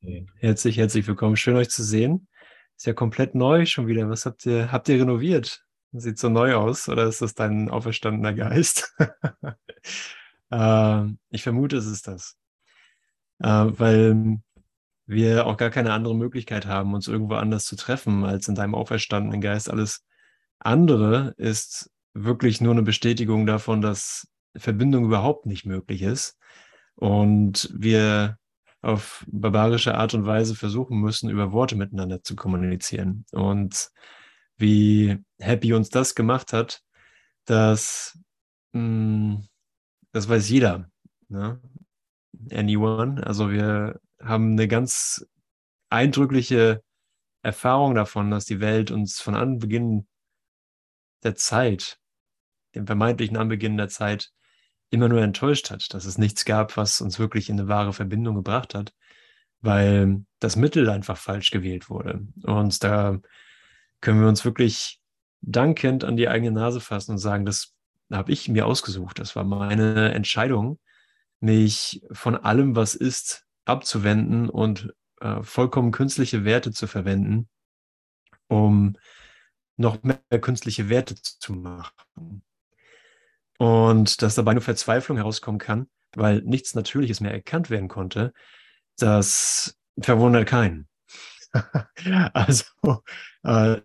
Herzlich, herzlich willkommen. Schön euch zu sehen. Ist ja komplett neu schon wieder. Was habt ihr, habt ihr renoviert? Sieht so neu aus oder ist das dein auferstandener Geist? äh, ich vermute, es ist das. Äh, weil wir auch gar keine andere Möglichkeit haben, uns irgendwo anders zu treffen als in deinem auferstandenen Geist. Alles andere ist wirklich nur eine Bestätigung davon, dass Verbindung überhaupt nicht möglich ist und wir auf barbarische Art und Weise versuchen müssen, über Worte miteinander zu kommunizieren. Und wie happy uns das gemacht hat, dass mh, hm, das weiß jeder. Ne? Anyone. Also wir haben eine ganz eindrückliche Erfahrung davon, dass die Welt uns von Anbeginn der Zeit, dem vermeintlichen Anbeginn der Zeit, immer nur enttäuscht hat, dass es nichts gab, was uns wirklich in eine wahre Verbindung gebracht hat, weil das Mittel einfach falsch gewählt wurde. Und da können wir uns wirklich dankend an die eigene Nase fassen und sagen, das habe ich mir ausgesucht. Das war meine Entscheidung, mich von allem, was ist, abzuwenden und äh, vollkommen künstliche Werte zu verwenden, um noch mehr künstliche Werte zu machen. Und dass dabei nur Verzweiflung herauskommen kann, weil nichts Natürliches mehr erkannt werden konnte, das verwundert keinen. also äh,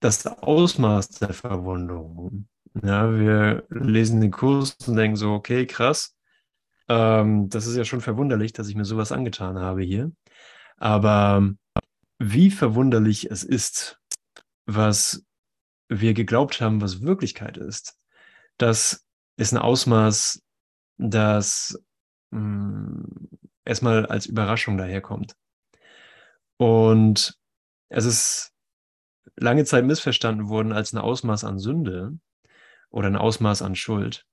das Ausmaß der Verwundung. Ja, wir lesen den Kurs und denken so, okay, krass. Ähm, das ist ja schon verwunderlich, dass ich mir sowas angetan habe hier. Aber wie verwunderlich es ist, was wir geglaubt haben, was Wirklichkeit ist, das ist ein Ausmaß, das mh, mm, erstmal als Überraschung daherkommt. Und es ist lange Zeit missverstanden worden als ein Ausmaß an Sünde oder ein Ausmaß an Schuld.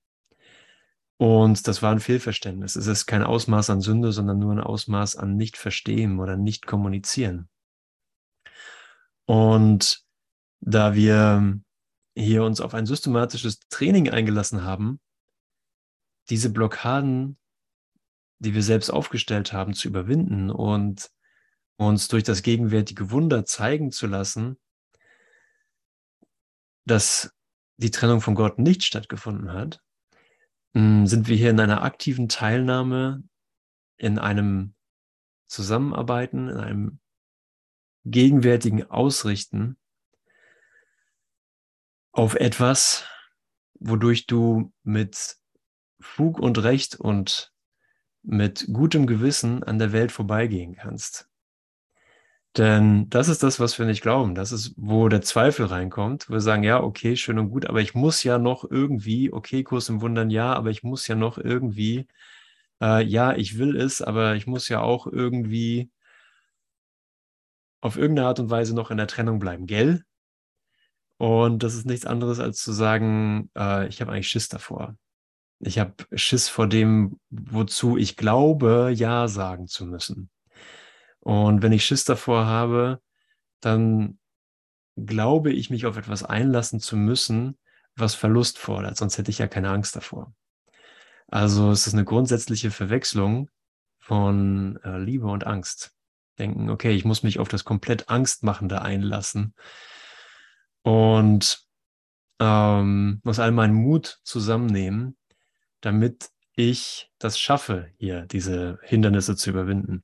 Und das war ein Fehlverständnis. Es ist kein Ausmaß an Sünde, sondern nur ein Ausmaß an Nicht-Verstehen oder Nicht-Kommunizieren. Und da wir hier uns auf ein systematisches Training eingelassen haben, diese Blockaden, die wir selbst aufgestellt haben, zu überwinden und uns durch das gegenwärtige Wunder zeigen zu lassen, dass die Trennung von Gott nicht stattgefunden hat, hm, sind wir hier in einer aktiven Teilnahme, in einem Zusammenarbeiten, in einem gegenwärtigen Ausrichten auf etwas, wodurch du mit Fug und Recht und mit gutem Gewissen an der Welt vorbeigehen kannst. Denn das ist das, was wir nicht glauben. Das ist, wo der Zweifel reinkommt. Wir sagen, ja, okay, schön und gut, aber ich muss ja noch irgendwie, okay, Kurs im Wundern, ja, aber ich muss ja noch irgendwie, äh, ja, ich will es, aber ich muss ja auch irgendwie auf irgendeine Art und Weise noch in der Trennung bleiben, gell? Und das ist nichts anderes als zu sagen, äh, ich habe eigentlich Schiss davor. Ich habe Schiss vor dem, wozu ich glaube, Ja sagen zu müssen. Und wenn ich Schiss davor habe, dann glaube ich, mich auf etwas einlassen zu müssen, was Verlust fordert. Sonst hätte ich ja keine Angst davor. Also es ist eine grundsätzliche Verwechslung von äh, Liebe und Angst. Denken, okay, ich muss mich auf das komplett Angstmachende einlassen und ähm, muss all meinen Mut zusammennehmen, damit ich das schaffe, hier diese Hindernisse zu überwinden.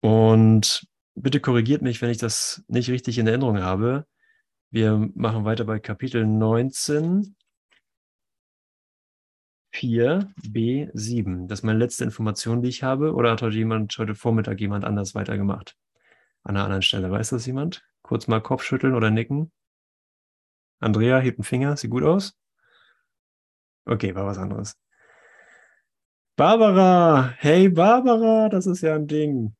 Und bitte korrigiert mich, wenn ich das nicht richtig in Erinnerung habe. Wir machen weiter bei Kapitel 19, 4b7. Das ist meine letzte Information, die ich habe. Oder hat heute jemand, heute Vormittag jemand anders weitergemacht? An einer anderen Stelle. Weiß das jemand? Kurz mal Kopfschütteln oder nicken. Andrea, hebt einen Finger. Sieht gut aus? Okay, war was anderes. Barbara! Hey Barbara, das ist ja ein Ding.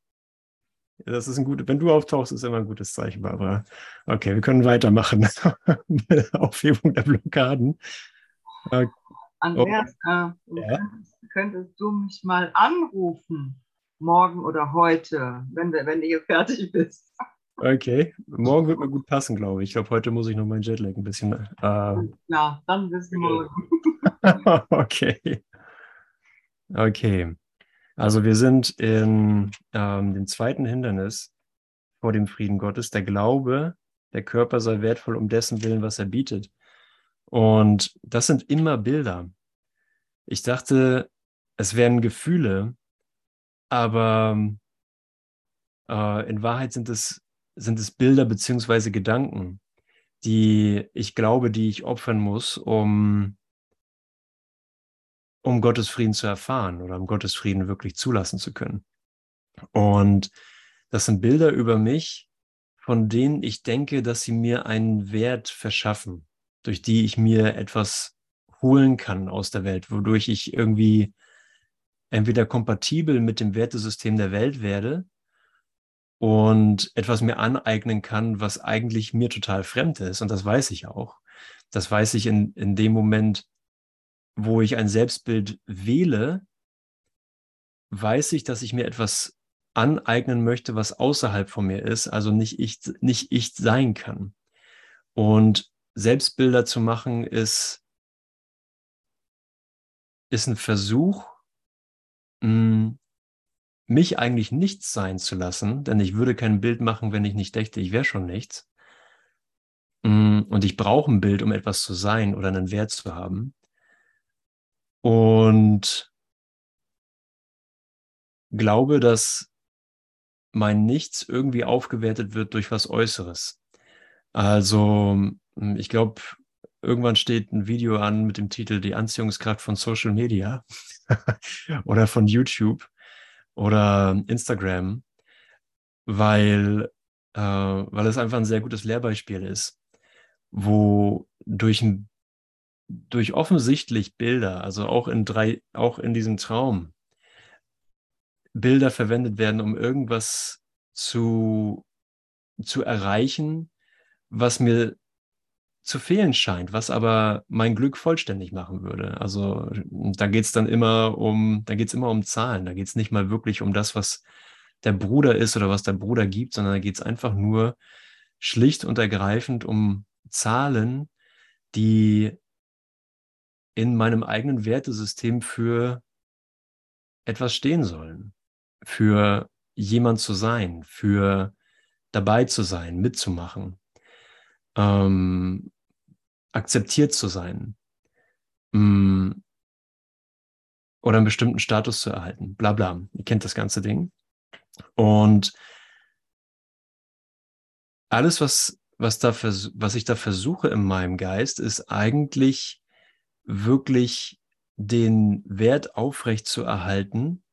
Das ist ein gutes, wenn du auftauchst, ist immer ein gutes Zeichen, Barbara. Okay, wir können weitermachen mit der Aufhebung der Blockaden. Äh, Andreas, oh. äh, ja? könntest, könntest, du mich mal anrufen, morgen oder heute, wenn, wenn du hier fertig bist? Okay, morgen wird mir gut passen, glaube ich. Ich glaube, heute muss ich noch meinen Jetlag ein bisschen. Äh, ja, dann bis morgen. okay. Okay. Also wir sind in ähm, dem zweiten Hindernis vor dem Frieden Gottes, der Glaube, der Körper sei wertvoll um dessen Willen, was er bietet. Und das sind immer Bilder. Ich dachte, es wären Gefühle, aber äh, in Wahrheit sind es, sind es Bilder beziehungsweise Gedanken, die ich glaube, die ich opfern muss, um um Gottes Frieden zu erfahren oder um Gottes Frieden wirklich zulassen zu können. Und das sind Bilder über mich, von denen ich denke, dass sie mir einen Wert verschaffen, durch die ich mir etwas holen kann aus der Welt, wodurch ich irgendwie entweder kompatibel mit dem Wertesystem der Welt werde und etwas mir aneignen kann, was eigentlich mir total fremd ist. Und das weiß ich auch. Das weiß ich in, in dem Moment, wo ich ein Selbstbild wähle, weiß ich, dass ich mir etwas aneignen möchte, was außerhalb von mir ist, also nicht ich, nicht ich sein kann. Und Selbstbilder zu machen ist, ist ein Versuch, hm, mich eigentlich nichts sein zu lassen, denn ich würde kein Bild machen, wenn ich nicht dächte, ich wäre schon nichts. Hm, und ich brauche ein Bild, um etwas zu sein oder einen Wert zu haben. Und glaube, dass mein Nichts irgendwie aufgewertet wird durch was Äußeres. Also hm, ich glaube, irgendwann steht ein Video an mit dem Titel Die Anziehungskraft von Social Media oder von YouTube oder Instagram, weil, äh, weil es einfach ein sehr gutes Lehrbeispiel ist, wo durch durch offensichtlich Bilder, also auch in drei, auch in diesem Traum, Bilder verwendet werden, um irgendwas zu, zu erreichen, was mir zu fehlen scheint, was aber mein Glück vollständig machen würde. Also da geht es dann immer um, da geht es immer um Zahlen, da geht es nicht mal wirklich um das, was der Bruder ist oder was der Bruder gibt, sondern da geht es einfach nur schlicht und ergreifend um Zahlen, die in meinem eigenen Wertesystem für etwas stehen sollen, für jemand zu sein, für dabei zu sein, mitzumachen, ähm, akzeptiert zu sein mm, oder einen bestimmten Status zu erhalten, bla bla. Ihr kennt das ganze Ding. Und alles, was, was, da was ich da versuche in meinem Geist, ist eigentlich wirklich den Wert aufrecht zu erhalten,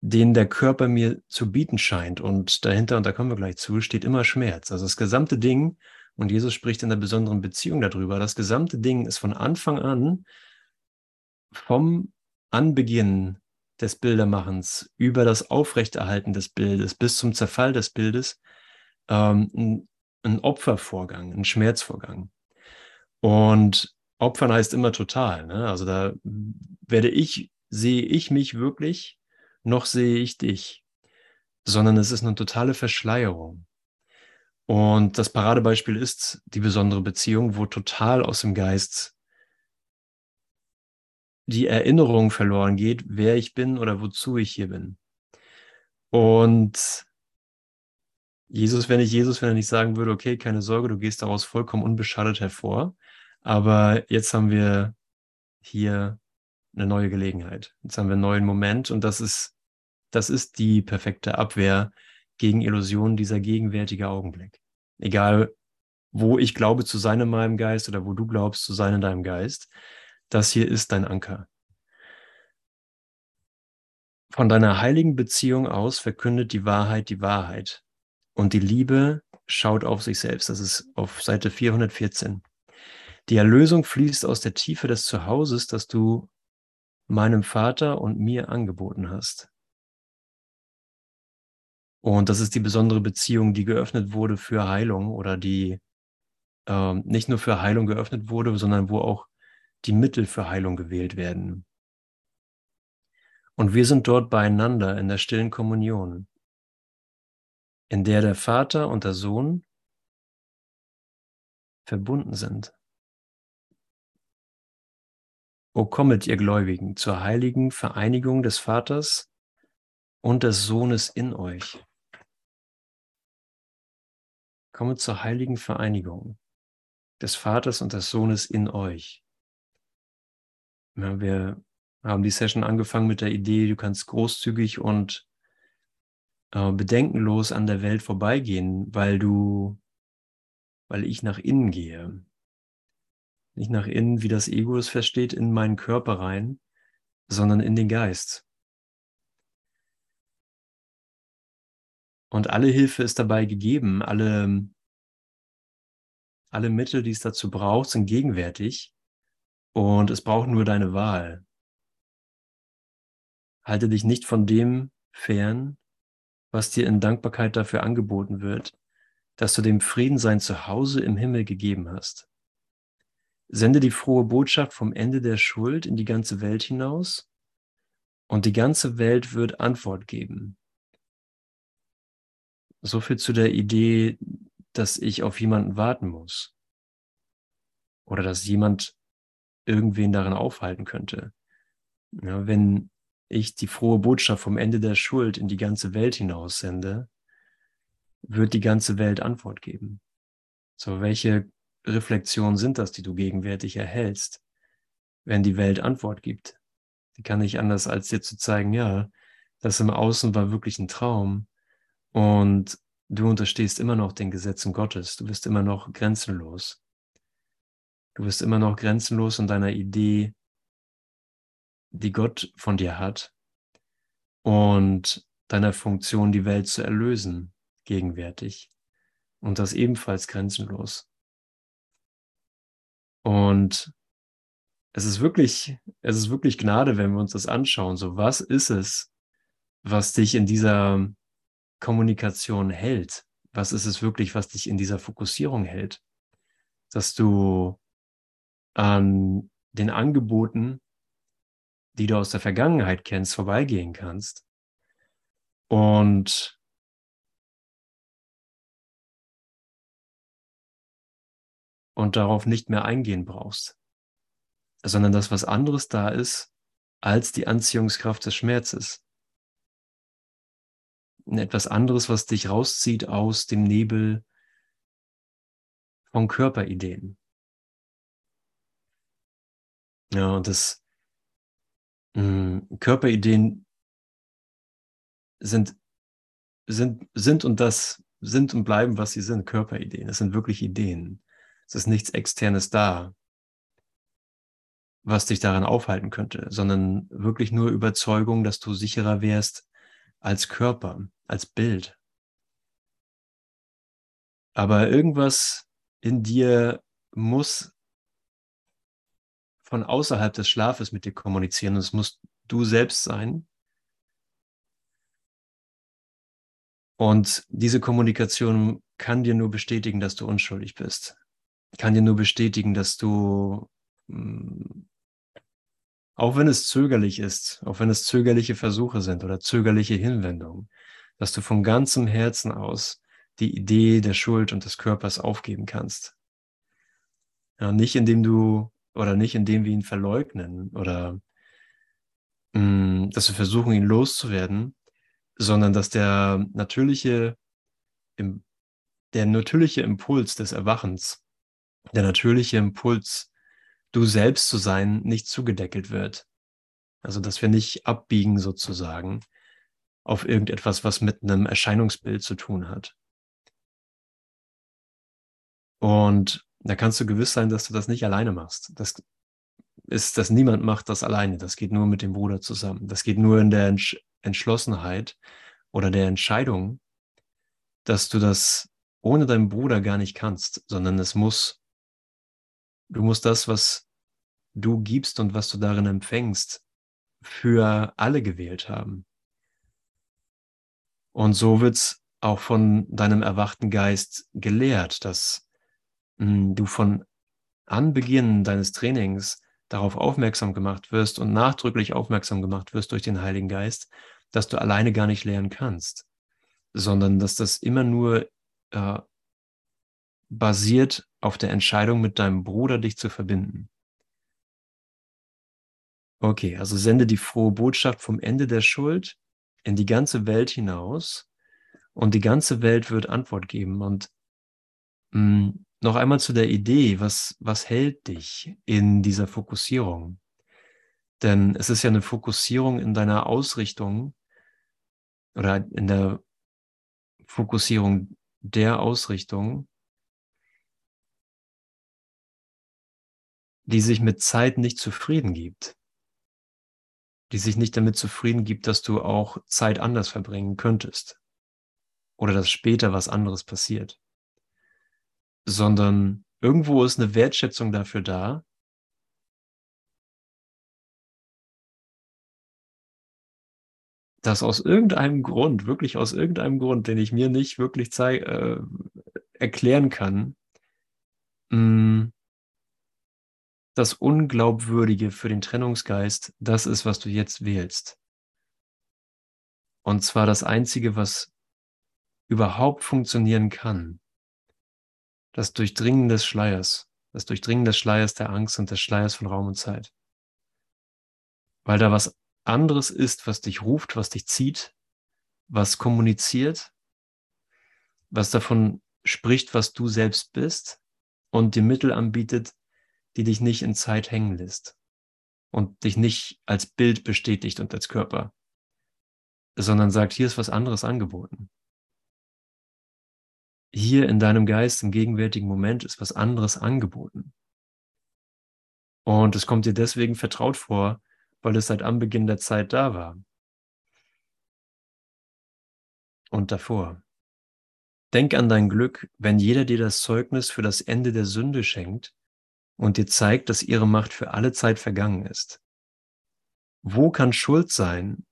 den der Körper mir zu bieten scheint. Und dahinter, und da kommen wir gleich zu, steht immer Schmerz. Also das gesamte Ding, und Jesus spricht in der besonderen Beziehung darüber, das gesamte Ding ist von Anfang an, vom Anbeginn des Bildermachens über das Aufrechterhalten des Bildes bis zum Zerfall des Bildes ähm, ein, ein Opfervorgang, ein Schmerzvorgang. Und Opfern heißt immer total. Ne? Also da werde ich, sehe ich mich wirklich, noch sehe ich dich, sondern es ist eine totale Verschleierung. Und das Paradebeispiel ist die besondere Beziehung, wo total aus dem Geist die Erinnerung verloren geht, wer ich bin oder wozu ich hier bin. Und Jesus, wenn ich Jesus, wenn er nicht sagen würde, okay, keine Sorge, du gehst daraus vollkommen unbeschadet hervor, aber jetzt haben wir hier eine neue Gelegenheit. Jetzt haben wir einen neuen Moment und das ist, das ist die perfekte Abwehr gegen Illusionen, dieser gegenwärtige Augenblick. Egal, wo ich glaube zu sein in meinem Geist oder wo du glaubst zu sein in deinem Geist, das hier ist dein Anker. Von deiner heiligen Beziehung aus verkündet die Wahrheit die Wahrheit. Und die Liebe schaut auf sich selbst. Das ist auf Seite 414. Die Erlösung fließt aus der Tiefe des Zuhauses, das du meinem Vater und mir angeboten hast. Und das ist die besondere Beziehung, die geöffnet wurde für Heilung oder die äh, nicht nur für Heilung geöffnet wurde, sondern wo auch die Mittel für Heilung gewählt werden. Und wir sind dort beieinander in der stillen Kommunion, in der der Vater und der Sohn verbunden sind. O kommet, ihr Gläubigen, zur heiligen Vereinigung des Vaters und des Sohnes in euch. Kommet zur heiligen Vereinigung des Vaters und des Sohnes in euch. Ja, wir haben die Session angefangen mit der Idee, du kannst großzügig und äh, bedenkenlos an der Welt vorbeigehen, weil du, weil ich nach innen gehe. Nicht nach innen, wie das Ego es versteht, in meinen Körper rein, sondern in den Geist. Und alle Hilfe ist dabei gegeben, alle, alle Mittel, die es dazu braucht, sind gegenwärtig und es braucht nur deine Wahl. Halte dich nicht von dem fern, was dir in Dankbarkeit dafür angeboten wird, dass du dem Frieden sein Zuhause im Himmel gegeben hast. Sende die frohe Botschaft vom Ende der Schuld in die ganze Welt hinaus und die ganze Welt wird Antwort geben. So viel zu der Idee, dass ich auf jemanden warten muss oder dass jemand irgendwen darin aufhalten könnte. Ja, wenn ich die frohe Botschaft vom Ende der Schuld in die ganze Welt hinaus sende, wird die ganze Welt Antwort geben. So, welche Reflexionen sind das, die du gegenwärtig erhältst, wenn die Welt Antwort gibt? Die kann nicht anders, als dir zu zeigen, ja, das im Außen war wirklich ein Traum und du unterstehst immer noch den Gesetzen Gottes, du bist immer noch grenzenlos. Du bist immer noch grenzenlos in deiner Idee, die Gott von dir hat und deiner Funktion, die Welt zu erlösen, gegenwärtig. Und das ebenfalls grenzenlos. Und es ist wirklich, es ist wirklich Gnade, wenn wir uns das anschauen. So, was ist es, was dich in dieser Kommunikation hält? Was ist es wirklich, was dich in dieser Fokussierung hält? Dass du an den Angeboten, die du aus der Vergangenheit kennst, vorbeigehen kannst und und darauf nicht mehr eingehen brauchst, sondern dass was anderes da ist als die Anziehungskraft des Schmerzes. Etwas anderes, was dich rauszieht aus dem Nebel von Körperideen. Ja, und das mh, hm, Körperideen sind, sind, sind und das sind und bleiben, was sie sind, Körperideen. Es sind wirklich Ideen. Es ist nichts Externes da, was dich daran aufhalten könnte, sondern wirklich nur Überzeugung, dass du sicherer wärst als Körper, als Bild. Aber irgendwas in dir muss von außerhalb des Schlafes mit dir kommunizieren und es musst du selbst sein. Und diese Kommunikation kann dir nur bestätigen, dass du unschuldig bist kann dir nur bestätigen, dass du, mm, auch wenn es zögerlich ist, auch wenn es zögerliche Versuche sind oder zögerliche Hinwendungen, dass du von ganzem Herzen aus die Idee der Schuld und des Körpers aufgeben kannst. Ja, nicht indem du oder nicht indem wir ihn verleugnen oder mh, mm, dass wir versuchen, ihn loszuwerden, sondern dass der natürliche, der natürliche Impuls des Erwachens der natürliche Impuls, du selbst zu sein, nicht zugedeckelt wird. Also, dass wir nicht abbiegen sozusagen auf irgendetwas, was mit einem Erscheinungsbild zu tun hat. Und da kannst du gewiss sein, dass du das nicht alleine machst. Das ist, dass niemand macht das alleine. Das geht nur mit dem Bruder zusammen. Das geht nur in der Entsch Entschlossenheit oder der Entscheidung, dass du das ohne deinen Bruder gar nicht kannst, sondern es muss Du musst das, was du gibst und was du darin empfängst, für alle gewählt haben. Und so wird es auch von deinem erwachten Geist gelehrt, dass mh, hm, du von Anbeginn deines Trainings darauf aufmerksam gemacht wirst und nachdrücklich aufmerksam gemacht wirst durch den Heiligen Geist, dass du alleine gar nicht lernen kannst, sondern dass das immer nur äh, basiert auf der Entscheidung, mit deinem Bruder dich zu verbinden. Okay, also sende die frohe Botschaft vom Ende der Schuld in die ganze Welt hinaus und die ganze Welt wird Antwort geben. Und mh, mm, noch einmal zu der Idee, was, was hält dich in dieser Fokussierung? Denn es ist ja eine Fokussierung in deiner Ausrichtung oder in der Fokussierung der Ausrichtung, die sich mit Zeit nicht zufrieden gibt, die sich nicht damit zufrieden gibt, dass du auch Zeit anders verbringen könntest. Oder dass später was anderes passiert, sondern irgendwo ist eine Wertschätzung dafür da, dass aus irgendeinem Grund, wirklich aus irgendeinem Grund, den ich mir nicht wirklich zeig, äh, erklären kann, mh, mm, das Unglaubwürdige für den Trennungsgeist das ist, was du jetzt wählst. Und zwar das Einzige, was überhaupt funktionieren kann. Das Durchdringen des Schleiers, das Durchdringen des Schleiers der Angst und des Schleiers von Raum und Zeit. Weil da was anderes ist, was dich ruft, was dich zieht, was kommuniziert, was davon spricht, was du selbst bist und dir Mittel anbietet, die dich nicht in Zeit hängen lässt und dich nicht als Bild bestätigt und als Körper, sondern sagt, hier ist was anderes angeboten. Hier in deinem Geist im gegenwärtigen Moment ist was anderes angeboten. Und es kommt dir deswegen vertraut vor, weil es seit Anbeginn der Zeit da war. Und davor. Denk an dein Glück, wenn jeder dir das Zeugnis für das Ende der Sünde schenkt und dir zeigt, dass ihre Macht für alle Zeit vergangen ist. Wo kann Schuld sein,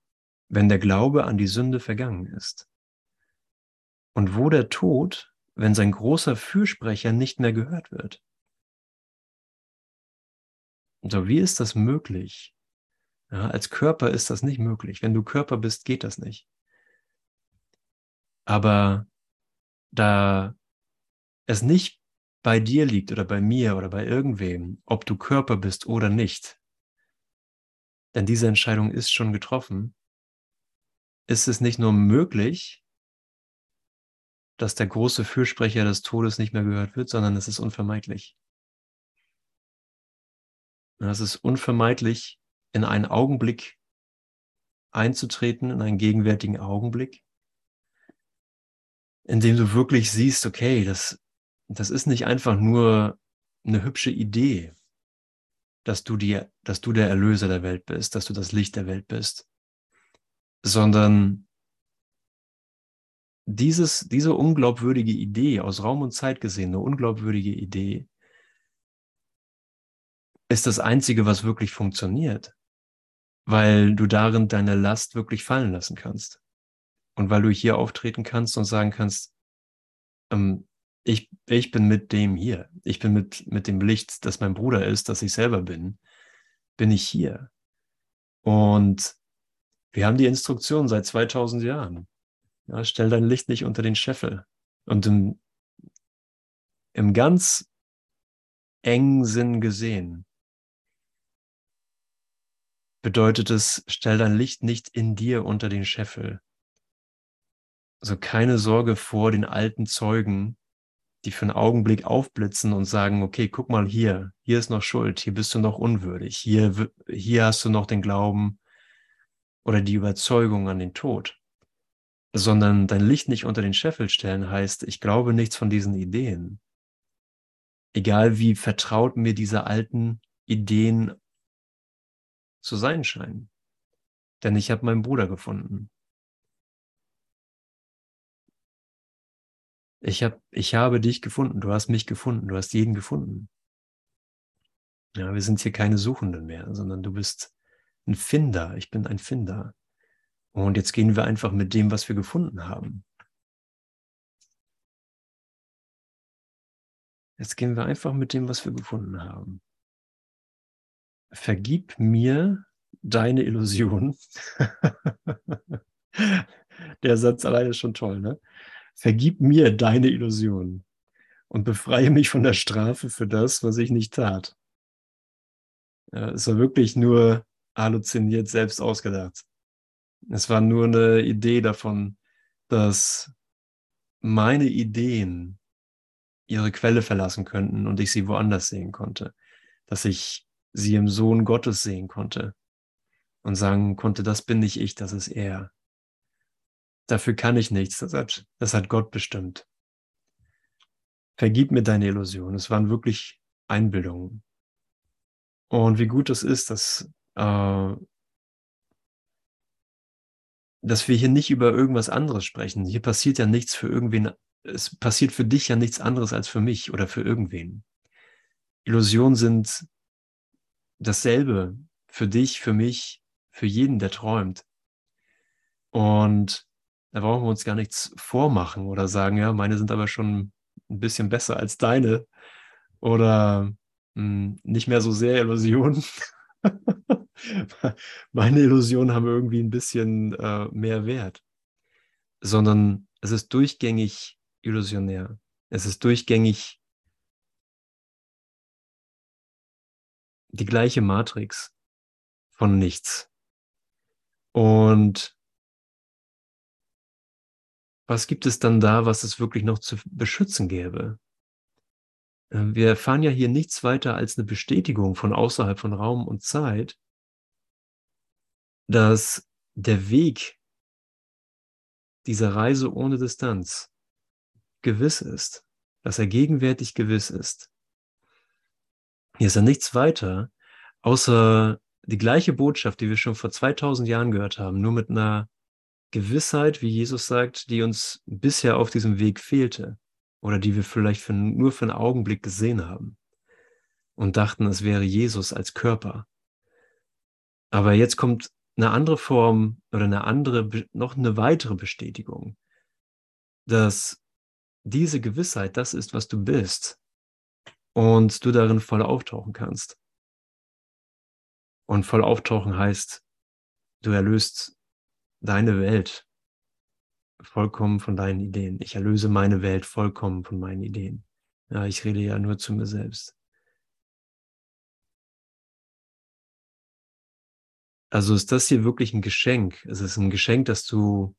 wenn der Glaube an die Sünde vergangen ist? Und wo der Tod, wenn sein großer Fürsprecher nicht mehr gehört wird? So, wie ist das möglich, ja, als Körper ist das nicht möglich. Wenn du Körper bist, geht das nicht. Aber da es nicht bei dir liegt oder bei mir oder bei irgendwem, ob du Körper bist oder nicht, denn diese Entscheidung ist schon getroffen, ist es nicht nur möglich, dass der große Fürsprecher des Todes nicht mehr gehört wird, sondern es ist unvermeidlich. es ist unvermeidlich, in einen Augenblick einzutreten, in einen gegenwärtigen Augenblick, in dem du wirklich siehst, okay, das, das ist nicht einfach nur eine hübsche Idee, dass du, die, dass du der Erlöser der Welt bist, dass du das Licht der Welt bist, sondern dieses, diese unglaubwürdige Idee, aus Raum und Zeit gesehen, eine unglaubwürdige Idee, ist das Einzige, was wirklich funktioniert weil du darin deine Last wirklich fallen lassen kannst. Und weil du hier auftreten kannst und sagen kannst, ähm, ich, ich bin mit dem hier. Ich bin mit, mit dem Licht, das mein Bruder ist, das ich selber bin, bin ich hier. Und wir haben die Instruktion seit 2000 Jahren. Ja, stell dein Licht nicht unter den Scheffel. Und im, im ganz engen Sinn gesehen bedeutet es, stell dein Licht nicht in dir unter den Scheffel. Also keine Sorge vor den alten Zeugen, die für einen Augenblick aufblitzen und sagen, okay, guck mal hier, hier ist noch Schuld, hier bist du noch unwürdig, hier, hier hast du noch den Glauben oder die Überzeugung an den Tod. Sondern dein Licht nicht unter den Scheffel stellen heißt, ich glaube nichts von diesen Ideen. Egal wie vertraut mir diese alten Ideen zu sein scheinen. Denn ich habe meinen Bruder gefunden. Ich, hab, ich habe dich gefunden, du hast mich gefunden, du hast jeden gefunden. Ja, wir sind hier keine Suchenden mehr, sondern du bist ein Finder, ich bin ein Finder. Und jetzt gehen wir einfach mit dem, was wir gefunden haben. Jetzt gehen wir einfach mit dem, was wir gefunden haben vergib mir deine Illusion. Der Satz alleine ist schon toll, ne? Vergib mir deine Illusion und befreie mich von der Strafe für das, was ich nicht tat. Ja, es war wirklich nur halluziniert, selbst ausgedacht. Es war nur eine Idee davon, dass meine Ideen ihre Quelle verlassen könnten und ich sie woanders sehen konnte. Dass ich sie im Sohn Gottes sehen konnte und sagen konnte, das bin nicht ich, das ist er. Dafür kann ich nichts, das hat, das hat Gott bestimmt. Vergib mir deine Illusion. Es waren wirklich Einbildungen. Und wie gut es ist, dass, äh, dass wir hier nicht über irgendwas anderes sprechen. Hier passiert ja nichts für irgendwen. Es passiert für dich ja nichts anderes als für mich oder für irgendwen. Illusionen sind dasselbe für dich, für mich, für jeden, der träumt. Und da brauchen wir uns gar nichts vormachen oder sagen, ja, meine sind aber schon ein bisschen besser als deine oder mh, hm, nicht mehr so sehr Illusionen. meine Illusionen haben irgendwie ein bisschen äh, mehr Wert, sondern es ist durchgängig illusionär. Es ist durchgängig die gleiche Matrix von nichts. Und was gibt es dann da, was es wirklich noch zu beschützen gäbe? Äh, wir erfahren ja hier nichts weiter als eine Bestätigung von außerhalb von Raum und Zeit, dass der Weg dieser Reise ohne Distanz gewiss ist, dass er gegenwärtig gewiss ist. Hier ist ja nichts weiter, außer die gleiche Botschaft, die wir schon vor 2000 Jahren gehört haben, nur mit einer Gewissheit, wie Jesus sagt, die uns bisher auf diesem Weg fehlte oder die wir vielleicht für, nur für einen Augenblick gesehen haben und dachten, es wäre Jesus als Körper. Aber jetzt kommt eine andere Form oder eine andere, noch eine weitere Bestätigung, dass diese Gewissheit das ist, was du bist und du darin voll auftauchen kannst. Und voll auftauchen heißt, du erlöst deine Welt vollkommen von deinen Ideen. Ich erlöse meine Welt vollkommen von meinen Ideen. Ja, ich rede ja nur zu mir selbst. Also ist das hier wirklich ein Geschenk. Es ist ein Geschenk, dass du,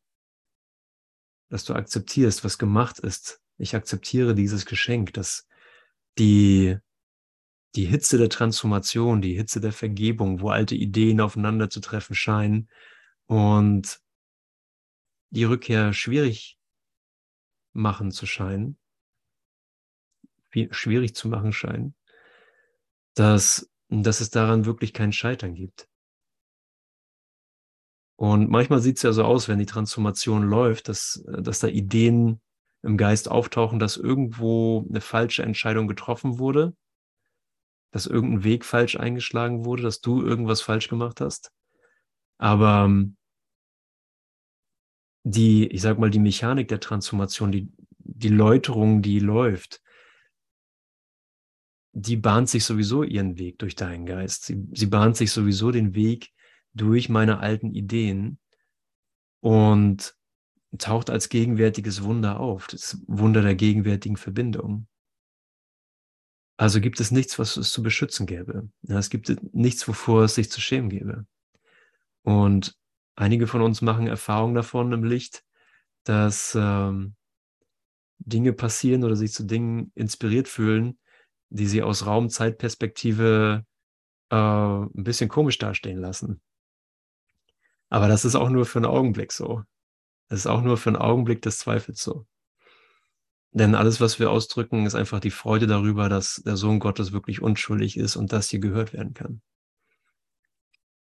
dass du akzeptierst, was gemacht ist. Ich akzeptiere dieses Geschenk, dass die, die Hitze der Transformation, die Hitze der Vergebung, wo alte Ideen aufeinander zu treffen scheinen, und die Rückkehr schwierig machen zu scheinen, schwierig zu machen scheinen, dass, dass es daran wirklich kein Scheitern gibt. Und manchmal sieht es ja so aus, wenn die Transformation läuft, dass, dass da Ideen im Geist auftauchen, dass irgendwo eine falsche Entscheidung getroffen wurde, dass irgendein Weg falsch eingeschlagen wurde, dass du irgendwas falsch gemacht hast. Aber ähm, die, ich sag mal, die Mechanik der Transformation, die, die Läuterung, die läuft, die bahnt sich sowieso ihren Weg durch deinen Geist. Sie, sie bahnt sich sowieso den Weg durch meine alten Ideen und taucht als gegenwärtiges Wunder auf, das Wunder der gegenwärtigen Verbindung. Also gibt es nichts, was es zu beschützen gäbe. Es gibt nichts, wovor es sich zu schämen gäbe. Und einige von uns machen Erfahrungen davon im Licht, dass ähm, Dinge passieren oder sich zu Dingen inspiriert fühlen, die sie aus Raum-Zeitperspektive äh, ein bisschen komisch dastehen lassen. Aber das ist auch nur für einen Augenblick so. Das ist auch nur für einen Augenblick des Zweifels so. Denn alles, was wir ausdrücken, ist einfach die Freude darüber, dass der Sohn Gottes wirklich unschuldig ist und das hier gehört werden kann.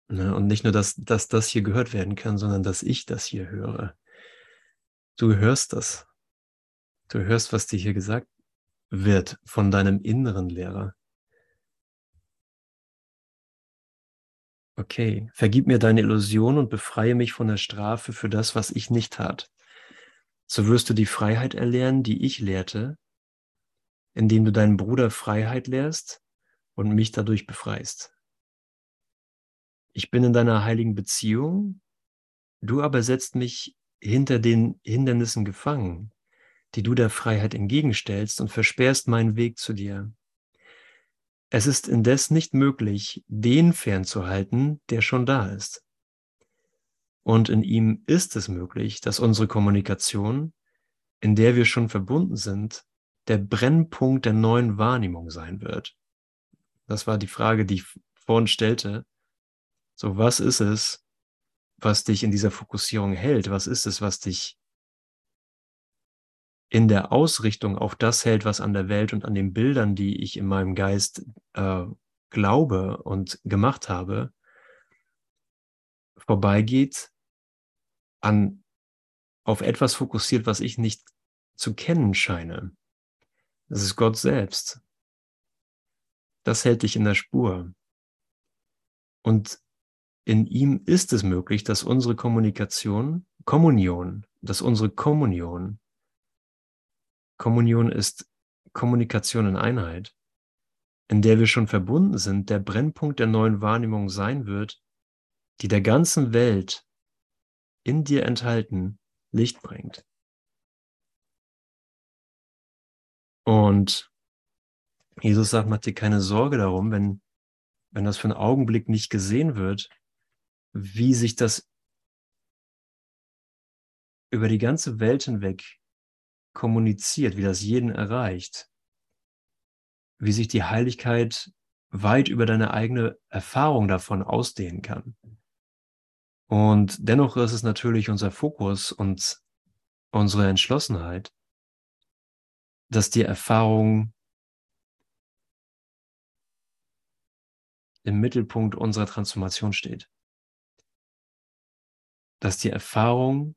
Ne? Und nicht nur, dass, dass das hier gehört werden kann, sondern dass ich das hier höre. Du hörst das. Du hörst, was dir hier gesagt wird von deinem inneren Lehrer. Okay, vergib mir deine Illusion und befreie mich von der Strafe für das, was ich nicht tat. So wirst du die Freiheit erlernen, die ich lehrte, indem du deinen Bruder Freiheit lehrst und mich dadurch befreist. Ich bin in deiner heiligen Beziehung, du aber setzt mich hinter den Hindernissen gefangen, die du der Freiheit entgegenstellst und versperrst meinen Weg zu dir. Es ist indes nicht möglich, den fernzuhalten, der schon da ist. Und in ihm ist es möglich, dass unsere Kommunikation, in der wir schon verbunden sind, der Brennpunkt der neuen Wahrnehmung sein wird. Das war die Frage, die ich vorhin stellte. So, was ist es, was dich in dieser Fokussierung hält? Was ist es, was dich in der Ausrichtung auf das hält, was an der Welt und an den Bildern, die ich in meinem Geist äh, glaube und gemacht habe, vorbeigeht, an, auf etwas fokussiert, was ich nicht zu kennen scheine. Das ist Gott selbst. Das hält dich in der Spur. Und in ihm ist es möglich, dass unsere Kommunikation, Kommunion, dass unsere Kommunion, Kommunion ist Kommunikation in Einheit, in der wir schon verbunden sind, der Brennpunkt der neuen Wahrnehmung sein wird, die der ganzen Welt in dir enthalten Licht bringt. Und Jesus sagt, mach dir keine Sorge darum, wenn, wenn das für einen Augenblick nicht gesehen wird, wie sich das über die ganze Welt hinweg kommuniziert, wie das jeden erreicht, wie sich die Heiligkeit weit über deine eigene Erfahrung davon ausdehnen kann. Und dennoch ist es natürlich unser Fokus und unsere Entschlossenheit, dass die Erfahrung im Mittelpunkt unserer Transformation steht. Dass die Erfahrung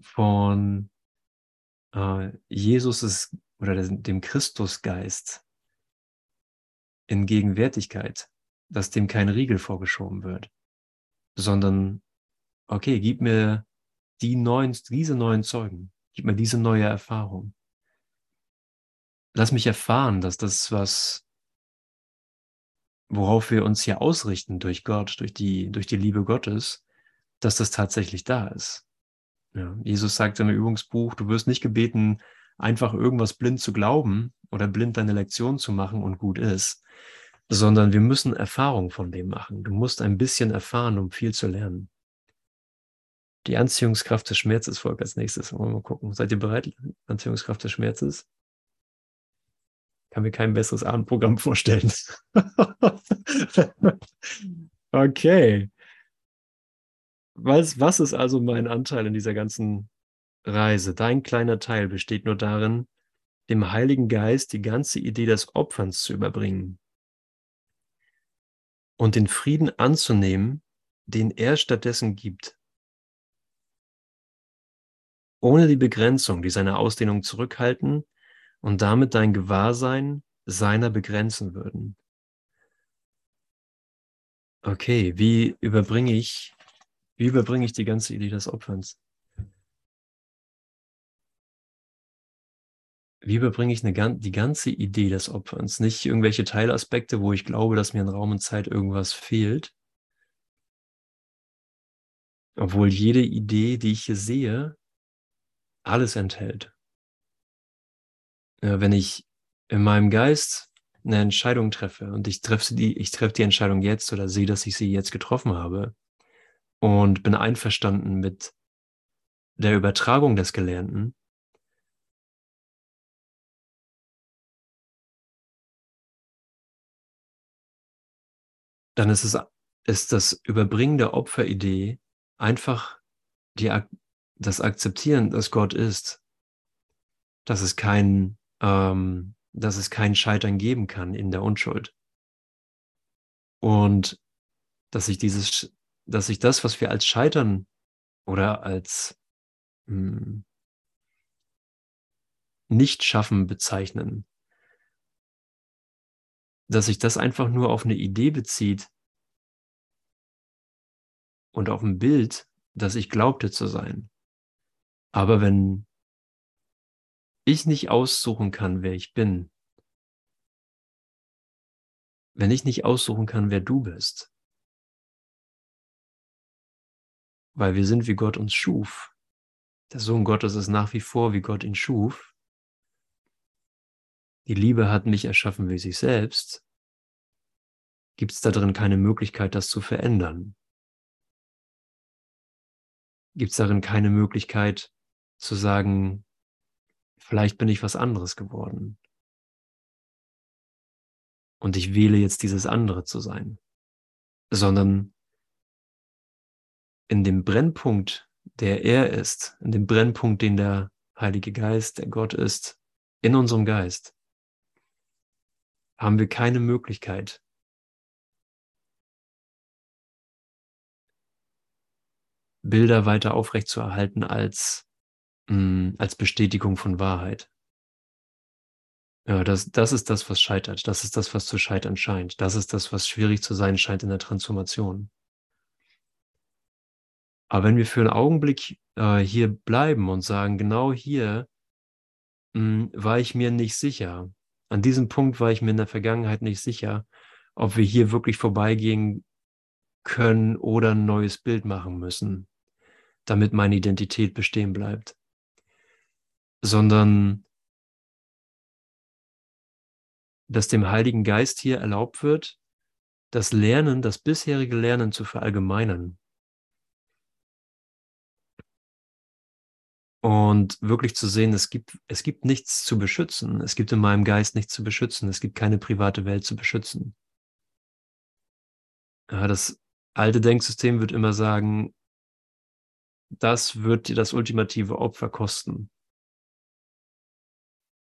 von äh, Jesus ist, oder dem Christusgeist in Gegenwärtigkeit, dass dem kein Riegel vorgeschoben wird, sondern, okay, gib mir die neuen, diese neuen Zeugen, gib mir diese neue Erfahrung. Lass mich erfahren, dass das, was, worauf wir uns hier ausrichten durch Gott, durch die, durch die Liebe Gottes, dass das tatsächlich da ist. Ja, Jesus sagt im Übungsbuch, du wirst nicht gebeten, einfach irgendwas blind zu glauben oder blind deine Lektion zu machen und gut ist, sondern wir müssen Erfahrung von dem machen. Du musst ein bisschen erfahren, um viel zu lernen. Die Anziehungskraft des Schmerzes folgt als nächstes. Wollen wir mal gucken. Seid ihr bereit? Anziehungskraft des Schmerzes kann mir kein besseres Abendprogramm vorstellen. okay. Was, was ist also mein Anteil in dieser ganzen Reise? Dein kleiner Teil besteht nur darin, dem Heiligen Geist die ganze Idee des Opferns zu überbringen und den Frieden anzunehmen, den er stattdessen gibt. Ohne die Begrenzung, die seine Ausdehnung zurückhalten und damit dein Gewahrsein seiner begrenzen würden. Okay, wie überbringe ich, wie überbringe ich die ganze Idee des Opferns? Wie überbringe ich eine, die ganze Idee des Opferns? Nicht irgendwelche Teilaspekte, wo ich glaube, dass mir in Raum und Zeit irgendwas fehlt. Obwohl jede Idee, die ich hier sehe, alles enthält wenn ich in meinem Geist eine Entscheidung treffe und ich treffe die, ich treffe die Entscheidung jetzt oder sehe, dass ich sie jetzt getroffen habe und bin einverstanden mit der Übertragung des Gelernten, dann ist es ist das Überbringen der Opferidee einfach die, das Akzeptieren, dass Gott ist, dass es kein ähm, dass es kein Scheitern geben kann in der Unschuld. Und dass sich dieses, dass sich das, was wir als Scheitern oder als hm, Nicht-Schaffen bezeichnen, dass sich das einfach nur auf eine Idee bezieht und auf ein Bild, das ich glaubte zu sein. Aber wenn ich nicht aussuchen kann, wer ich bin, wenn ich nicht aussuchen kann, wer du bist, weil wir sind, wie Gott uns schuf. Der Sohn Gottes ist nach wie vor, wie Gott ihn schuf. Die Liebe hat mich erschaffen wie sich selbst. gibt es da drin keine Möglichkeit, das zu verändern? Gibt es darin keine Möglichkeit zu sagen, vielleicht bin ich was anderes geworden? Und ich wähle jetzt dieses andere zu sein, sondern in dem Brennpunkt, der er ist, in dem Brennpunkt, den der Heilige Geist, der Gott ist, in unserem Geist, haben wir keine Möglichkeit, Bilder weiter aufrechtzuerhalten als, mh, mm, als Bestätigung von Wahrheit. Ja, das, das ist das, was scheitert. Das ist das, was zu scheitern scheint. Das ist das, was schwierig zu sein scheint in der Transformation. Aber wenn wir für einen Augenblick äh, hier bleiben und sagen, genau hier mh, hm, war ich mir nicht sicher, an diesem Punkt war ich mir in der Vergangenheit nicht sicher, ob wir hier wirklich vorbeigehen können oder ein neues Bild machen müssen, damit meine Identität bestehen bleibt. Sondern dass dem Heiligen Geist hier erlaubt wird, das Lernen, das bisherige Lernen zu verallgemeinern. Und wirklich zu sehen, es gibt, es gibt nichts zu beschützen. Es gibt in meinem Geist nichts zu beschützen. Es gibt keine private Welt zu beschützen. Ja, das alte Denksystem wird immer sagen, das wird dir das ultimative Opfer kosten.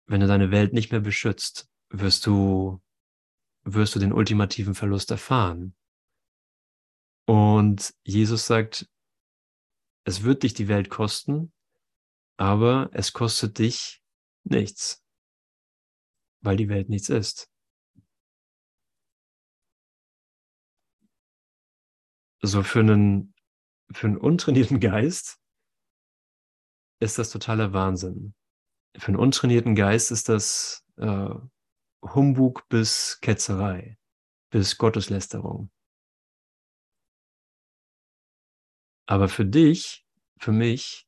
Wenn du deine Welt nicht mehr beschützt, wirst du, wirst du den ultimativen Verlust erfahren. Und Jesus sagt, es wird dich die Welt kosten, aber es kostet dich nichts, weil die Welt nichts ist. So für einen, für einen untrainierten Geist ist das totaler Wahnsinn. Für einen untrainierten Geist ist das äh, Humbug bis Ketzerei, bis Gotteslästerung. Aber für dich, für mich,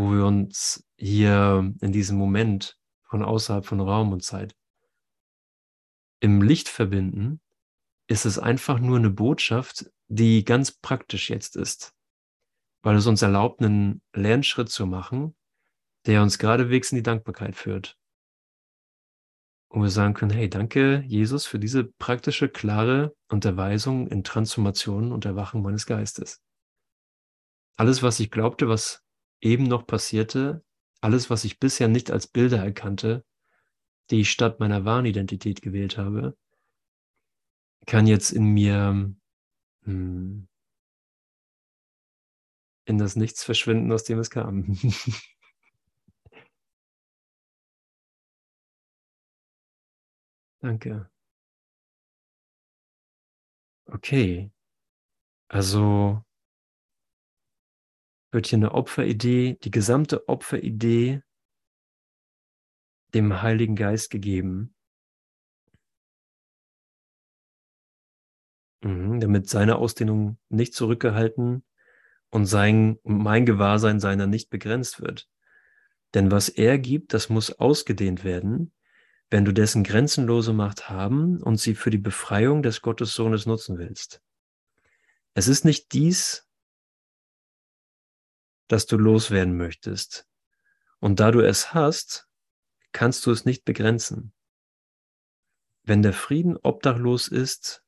wo wir uns hier in diesem Moment von außerhalb von Raum und Zeit im Licht verbinden, ist es einfach nur eine Botschaft, die ganz praktisch jetzt ist, weil es uns erlaubt, einen Lernschritt zu machen, der uns geradewegs in die Dankbarkeit führt wo wir sagen können, hey, danke Jesus für diese praktische, klare Unterweisung in Transformation und Erwachen meines Geistes. Alles, was ich glaubte, was eben noch passierte, alles, was ich bisher nicht als Bilder erkannte, die ich statt meiner wahren Identität gewählt habe, kann jetzt in mir hm, in das Nichts verschwinden, aus dem es kam. Danke. Okay. Also wird hier eine Opferidee, die gesamte Opferidee dem Heiligen Geist gegeben, mhm, damit seine Ausdehnung nicht zurückgehalten und sein, mein Gewahrsein seiner nicht begrenzt wird. Denn was er gibt, das muss ausgedehnt werden, wenn du dessen grenzenlose Macht haben und sie für die Befreiung des Gottessohnes nutzen willst. Es ist nicht dies, das du loswerden möchtest. Und da du es hast, kannst du es nicht begrenzen. Wenn der Frieden obdachlos ist,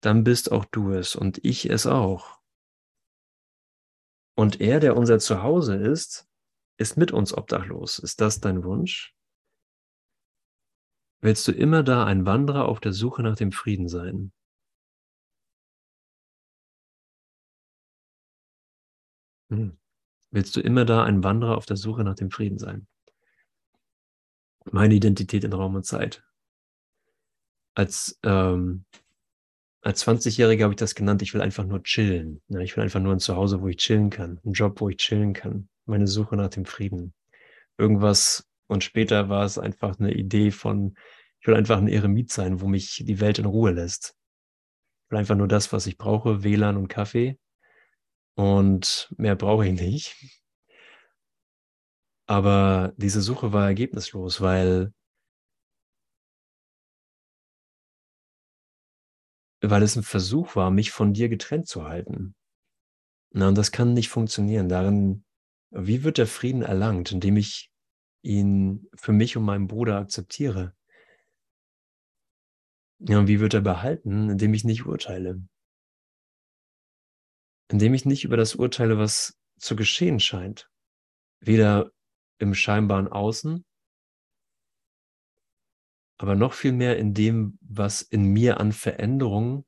dann bist auch du es und ich es auch. Und er, der unser Zuhause ist, ist mit uns obdachlos. Ist das dein Wunsch? Willst du immer da ein Wanderer auf der Suche nach dem Frieden sein? Hm. Willst du immer da ein Wanderer auf der Suche nach dem Frieden sein? Meine Identität in Raum und Zeit. Als, ähm, als 20-Jähriger habe ich das genannt, ich will einfach nur chillen. Ja, ich will einfach nur ein Zuhause, wo ich chillen kann, einen Job, wo ich chillen kann. Meine Suche nach dem Frieden. Irgendwas und später war es einfach eine Idee von, ich will einfach ein Eremit sein, wo mich die Welt in Ruhe lässt. Ich will einfach nur das, was ich brauche, WLAN und Kaffee. Und mehr brauche ich nicht. Aber diese Suche war ergebnislos, weil weil es ein Versuch war, mich von dir getrennt zu halten. Na, und das kann nicht funktionieren. Darin, wie wird der Frieden erlangt, indem ich ihn für mich und meinen Bruder akzeptiere? Ja, und wie wird er behalten, indem ich nicht urteile? Indem ich nicht über das urteile, was zu geschehen scheint. Weder im scheinbaren Außen, aber noch viel mehr in dem, was in mir an Veränderungen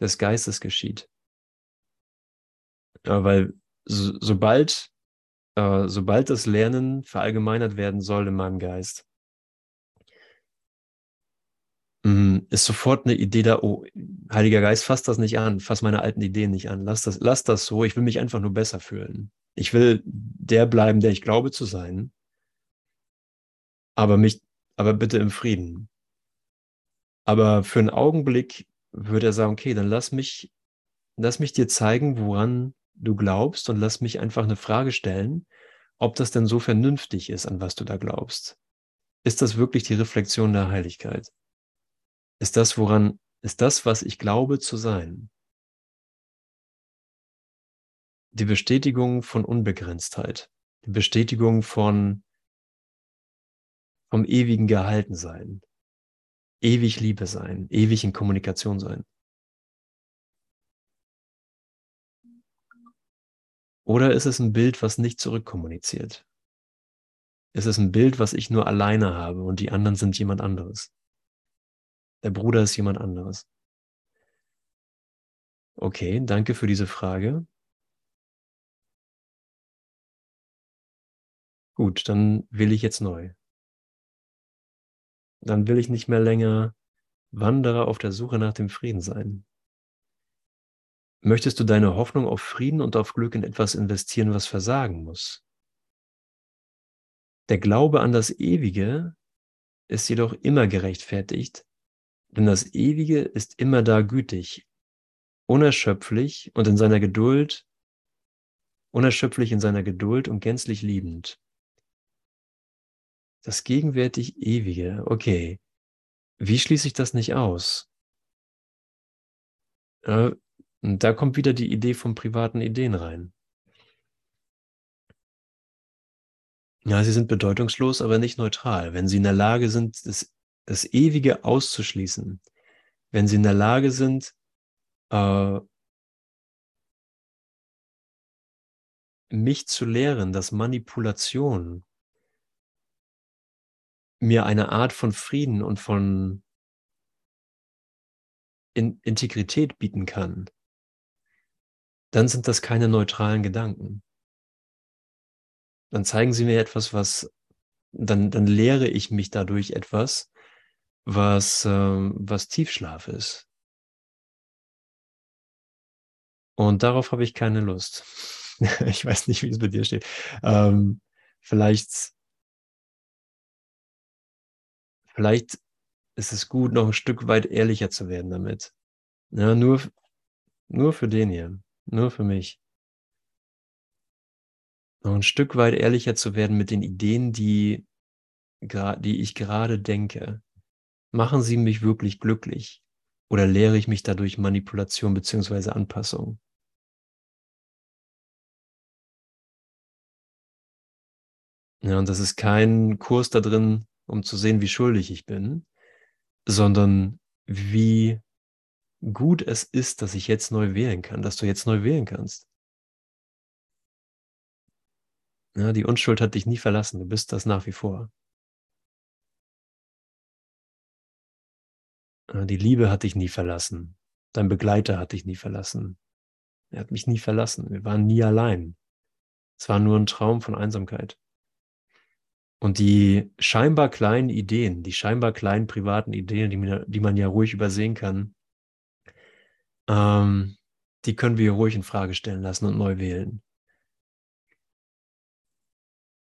des Geistes geschieht. Ja, weil so, sobald, äh, sobald das Lernen verallgemeinert werden soll in meinem Geist, ist sofort eine Idee da, oh, Heiliger Geist, fass das nicht an, fass meine alten Ideen nicht an, lass das, lass das so, ich will mich einfach nur besser fühlen. Ich will der bleiben, der ich glaube zu sein, aber mich aber bitte im Frieden. Aber für einen Augenblick würde er sagen, okay, dann lass mich, lass mich dir zeigen, woran du glaubst und lass mich einfach eine Frage stellen, ob das denn so vernünftig ist, an was du da glaubst. Ist das wirklich die Reflexion der Heiligkeit? Ist das, woran, ist das, was ich glaube zu sein? Die Bestätigung von Unbegrenztheit, die Bestätigung von vom ewigen Gehalten sein, ewig Liebe sein, ewig in Kommunikation sein. Oder ist es ein Bild, was nicht zurückkommuniziert? Ist es ein Bild, was ich nur alleine habe und die anderen sind jemand anderes? Der Bruder ist jemand anderes. Okay, danke für diese Frage. Gut, dann will ich jetzt neu dann will ich nicht mehr länger Wanderer auf der Suche nach dem Frieden sein. Möchtest du deine Hoffnung auf Frieden und auf Glück in etwas investieren, was versagen muss? Der Glaube an das Ewige ist jedoch immer gerechtfertigt, denn das Ewige ist immer da gütig, unerschöpflich und in seiner Geduld, unerschöpflich in seiner Geduld und gänzlich liebend. Das gegenwärtig Ewige, okay. Wie schließe ich das nicht aus? Äh, da kommt wieder die Idee von privaten Ideen rein. Ja, sie sind bedeutungslos, aber nicht neutral. Wenn sie in der Lage sind, das, das Ewige auszuschließen, wenn sie in der Lage sind, äh, mich zu lehren, dass Manipulation mir eine Art von Frieden und von in Integrität bieten kann, dann sind das keine neutralen Gedanken. Dann zeigen sie mir etwas, was, dann, dann lehre ich mich dadurch etwas, was, äh, was Tiefschlaf ist. Und darauf habe ich keine Lust. ich weiß nicht, wie es bei dir steht. Ähm, vielleicht vielleicht ist es gut, noch ein Stück weit ehrlicher zu werden damit. Ja, nur, nur für den hier, nur für mich. Noch ein Stück weit ehrlicher zu werden mit den Ideen, die, die ich gerade denke. Machen sie mich wirklich glücklich? Oder lehre ich mich dadurch Manipulation bzw. Anpassung? Ja, und das ist kein Kurs da drin, um zu sehen, wie schuldig ich bin, sondern wie gut es ist, dass ich jetzt neu wählen kann, dass du jetzt neu wählen kannst. Ja, die Unschuld hat dich nie verlassen, du bist das nach wie vor. Die Liebe hat dich nie verlassen. Dein Begleiter hat dich nie verlassen. Er hat mich nie verlassen. Wir waren nie allein. Es war nur ein Traum von Einsamkeit. Und die scheinbar kleinen Ideen, die scheinbar kleinen privaten Ideen, die man, die man ja ruhig übersehen kann, ähm, die können wir ruhig in Frage stellen lassen und neu wählen.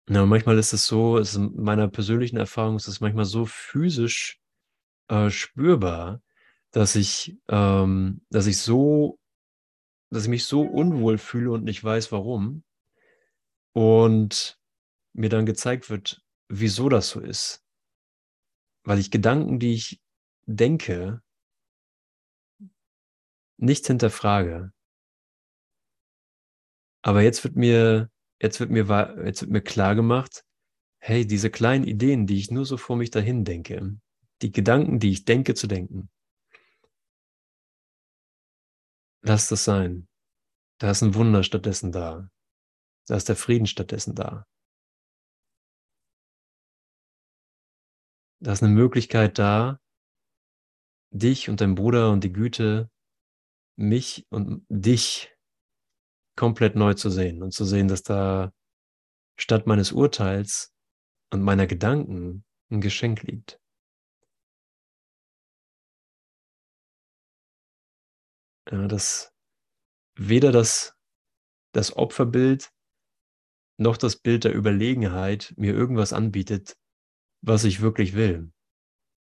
Ja, manchmal ist es so, es in meiner persönlichen Erfahrung ist es manchmal so physisch äh, spürbar, dass ich, ähm, dass ich so, dass ich mich so unwohl fühle und nicht weiß warum. Und mir dann gezeigt wird, wieso das so ist. Weil ich Gedanken, die ich denke, nicht hinterfrage. Aber jetzt wird mir, jetzt wird mir, jetzt wird mir klar gemacht, hey, diese kleinen Ideen, die ich nur so vor mich dahin denke, die Gedanken, die ich denke zu denken, lass das sein. Da ist ein Wunder stattdessen da. Da ist der Frieden stattdessen da. Da ist eine Möglichkeit da, dich und dein Bruder und die Güte, mich und dich komplett neu zu sehen und zu sehen, dass da statt meines Urteils und meiner Gedanken ein Geschenk liegt. Ja, dass weder das, das Opferbild noch das Bild der Überlegenheit mir irgendwas anbietet, was ich wirklich will,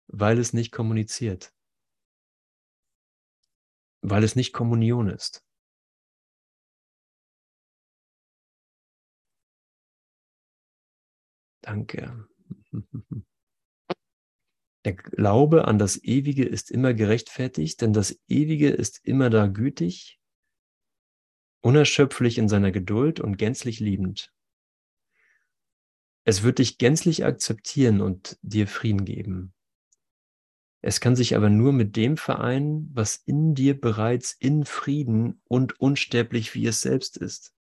weil es nicht kommuniziert, weil es nicht Kommunion ist. Danke. Der Glaube an das Ewige ist immer gerechtfertigt, denn das Ewige ist immer da gütig, unerschöpflich in seiner Geduld und gänzlich liebend. Es wird dich gänzlich akzeptieren und dir Frieden geben. Es kann sich aber nur mit dem vereinen, was in dir bereits in Frieden und unsterblich wie es selbst ist.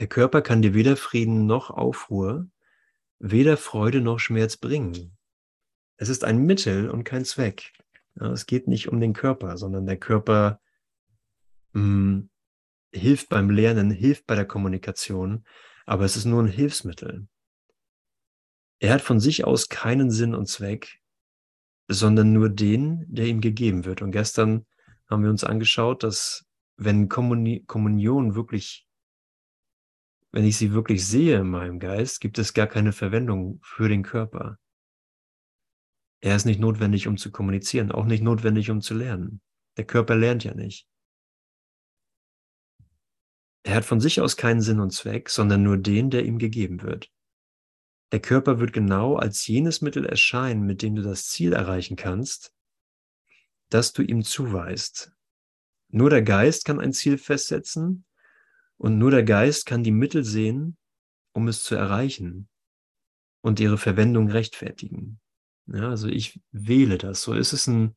Der Körper kann dir weder Frieden noch Aufruhr, weder Freude noch Schmerz bringen. Es ist ein Mittel und kein Zweck. Es geht nicht um den Körper, sondern der Körper mh, hm, hilft beim Lernen, hilft bei der Kommunikation, aber es ist nur ein Hilfsmittel. Er hat von sich aus keinen Sinn und Zweck, sondern nur den, der ihm gegeben wird. Und gestern haben wir uns angeschaut, dass wenn Kommuni Kommunion wirklich, wenn ich sie wirklich sehe in meinem Geist, gibt es gar keine Verwendung für den Körper. Er ist nicht notwendig, um zu kommunizieren, auch nicht notwendig, um zu lernen. Der Körper lernt ja nicht. Er hat von sich aus keinen Sinn und Zweck, sondern nur den, der ihm gegeben wird. Der Körper wird genau als jenes Mittel erscheinen, mit dem du das Ziel erreichen kannst, das du ihm zuweist. Nur der Geist kann ein Ziel festsetzen und nur der Geist kann die Mittel sehen, um es zu erreichen und ihre Verwendung rechtfertigen. Ja, also ich wähle das. So ist es ein,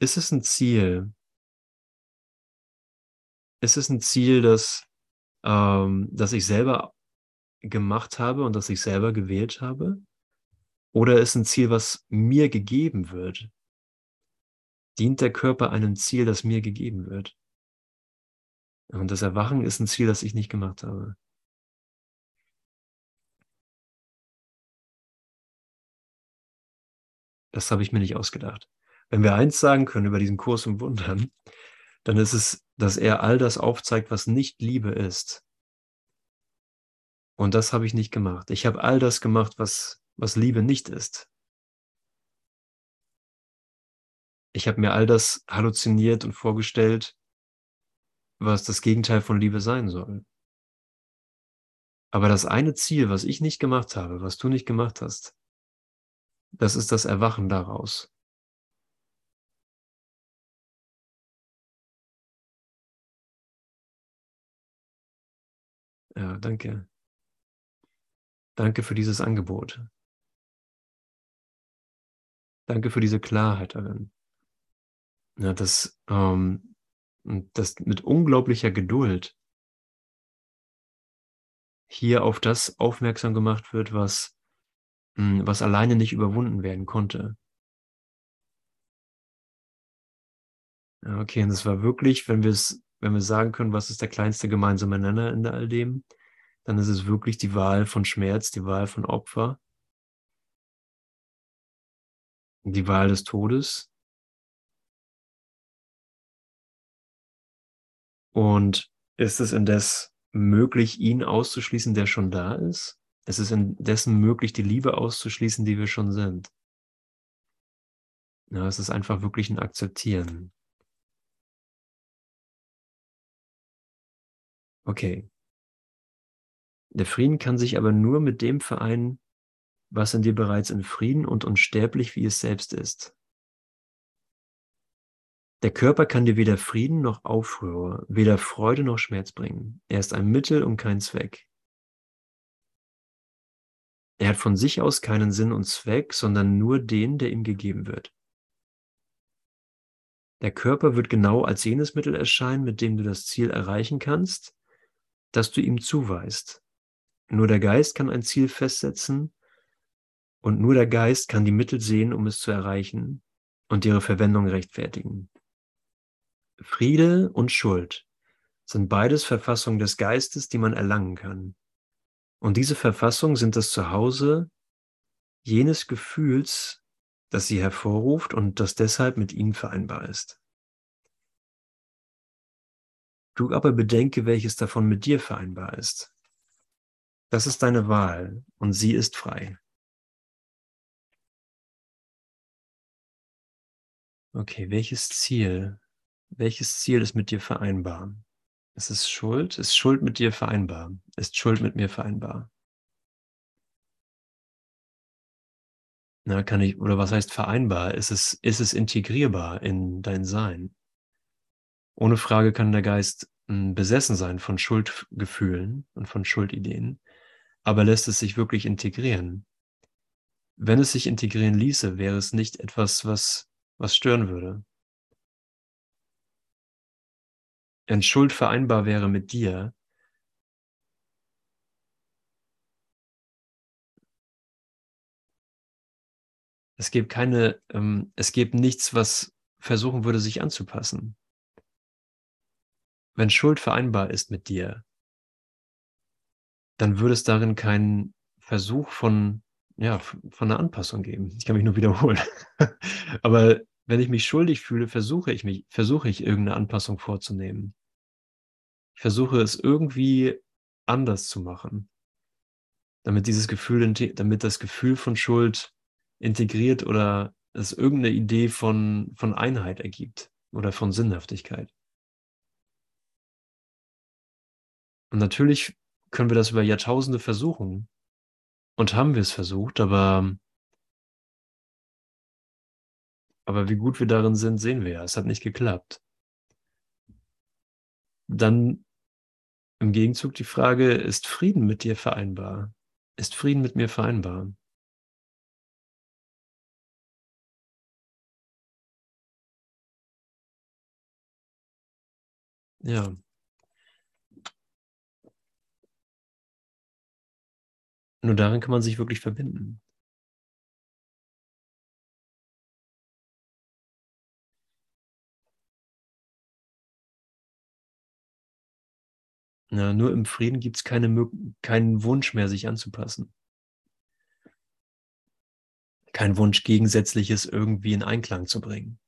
ist es ein Ziel, ist es ein Ziel, das, ähm, das ich selber gemacht habe und das ich selber gewählt habe? Oder ist ein Ziel, was mir gegeben wird? Dient der Körper einem Ziel, das mir gegeben wird? Und das Erwachen ist ein Ziel, das ich nicht gemacht habe. Das habe ich mir nicht ausgedacht. Wenn wir eins sagen können über diesen Kurs im Wundern, dann ist es, dass er all das aufzeigt, was nicht Liebe ist. Und das habe ich nicht gemacht. Ich habe all das gemacht, was, was Liebe nicht ist. Ich habe mir all das halluziniert und vorgestellt, was das Gegenteil von Liebe sein soll. Aber das eine Ziel, was ich nicht gemacht habe, was du nicht gemacht hast, das ist das Erwachen daraus. Ja, danke. Danke für dieses Angebot. Danke für diese Klarheit darin. Ja, dass, ähm, dass mit unglaublicher Geduld hier auf das aufmerksam gemacht wird, was, hm, was alleine nicht überwunden werden konnte. Okay, und das war wirklich, wenn wir es wenn wir sagen können, was ist der kleinste gemeinsame Nenner in all dem, dann ist es wirklich die Wahl von Schmerz, die Wahl von Opfer, die Wahl des Todes. Und ist es indes möglich, ihn auszuschließen, der schon da ist? Es ist indessen möglich, die Liebe auszuschließen, die wir schon sind. Ja, es ist einfach wirklich ein Akzeptieren. Okay. Der Frieden kann sich aber nur mit dem vereinen, was in dir bereits in Frieden und unsterblich wie es selbst ist. Der Körper kann dir weder Frieden noch Aufruhr, weder Freude noch Schmerz bringen. Er ist ein Mittel und kein Zweck. Er hat von sich aus keinen Sinn und Zweck, sondern nur den, der ihm gegeben wird. Der Körper wird genau als jenes Mittel erscheinen, mit dem du das Ziel erreichen kannst, das du ihm zuweist. Nur der Geist kann ein Ziel festsetzen und nur der Geist kann die Mittel sehen, um es zu erreichen und ihre Verwendung rechtfertigen. Friede und Schuld sind beides Verfassungen des Geistes, die man erlangen kann. Und diese Verfassungen sind das Zuhause jenes Gefühls, das sie hervorruft und das deshalb mit ihnen vereinbar ist. Du aber bedenke, welches davon mit dir vereinbar ist. Das ist deine Wahl und sie ist frei. Okay, welches Ziel welches Ziel ist mit dir vereinbar? Ist es Schuld? Ist Schuld mit dir vereinbar? Ist Schuld mit mir vereinbar? Na, kann ich, oder was heißt vereinbar? Ist es, ist es integrierbar in dein Sein? Ohne Frage kann der Geist hm, besessen sein von Schuldgefühlen und von Schuldideen, aber lässt es sich wirklich integrieren? Wenn es sich integrieren ließe, wäre es nicht etwas, was, was stören würde. Wenn Schuld vereinbar wäre mit dir, es gibt keine, ähm, es gibt nichts, was versuchen würde, sich anzupassen. Wenn Schuld vereinbar ist mit dir, dann würde es darin keinen Versuch von, ja, von einer Anpassung geben. Ich kann mich nur wiederholen. Aber wenn ich mich schuldig fühle, versuche ich mich, versuche ich irgendeine Anpassung vorzunehmen. Ich versuche es irgendwie anders zu machen, damit dieses Gefühl, damit das Gefühl von Schuld integriert oder es irgendeine Idee von, von Einheit ergibt oder von Sinnhaftigkeit. Und natürlich können wir das über Jahrtausende versuchen. Und haben wir es versucht, aber, aber wie gut wir darin sind, sehen wir ja. Es hat nicht geklappt. Dann im Gegenzug die Frage, ist Frieden mit dir vereinbar? Ist Frieden mit mir vereinbar? Ja. Nur darin kann man sich wirklich verbinden. Ja, nur im Frieden gibt es keine, keinen Wunsch mehr, sich anzupassen. Kein Wunsch, Gegensätzliches irgendwie in Einklang zu bringen.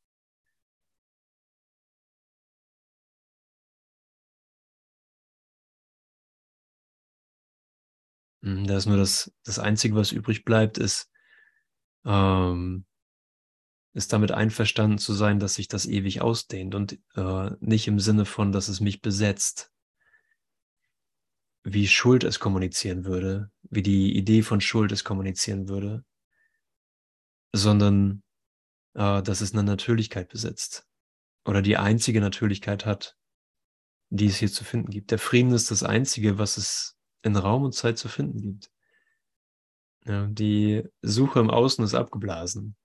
Hm, da ist nur das, das Einzige, was übrig bleibt, ist, ähm, ist damit einverstanden zu sein, dass sich das ewig ausdehnt und äh, nicht im Sinne von, dass es mich besetzt, wie Schuld es kommunizieren würde, wie die Idee von Schuld es kommunizieren würde, sondern äh, dass es eine Natürlichkeit besitzt oder die einzige Natürlichkeit hat, die es hier zu finden gibt. Der Frieden ist das Einzige, was es in Raum und Zeit zu finden gibt. Ja, die Suche im Außen ist abgeblasen.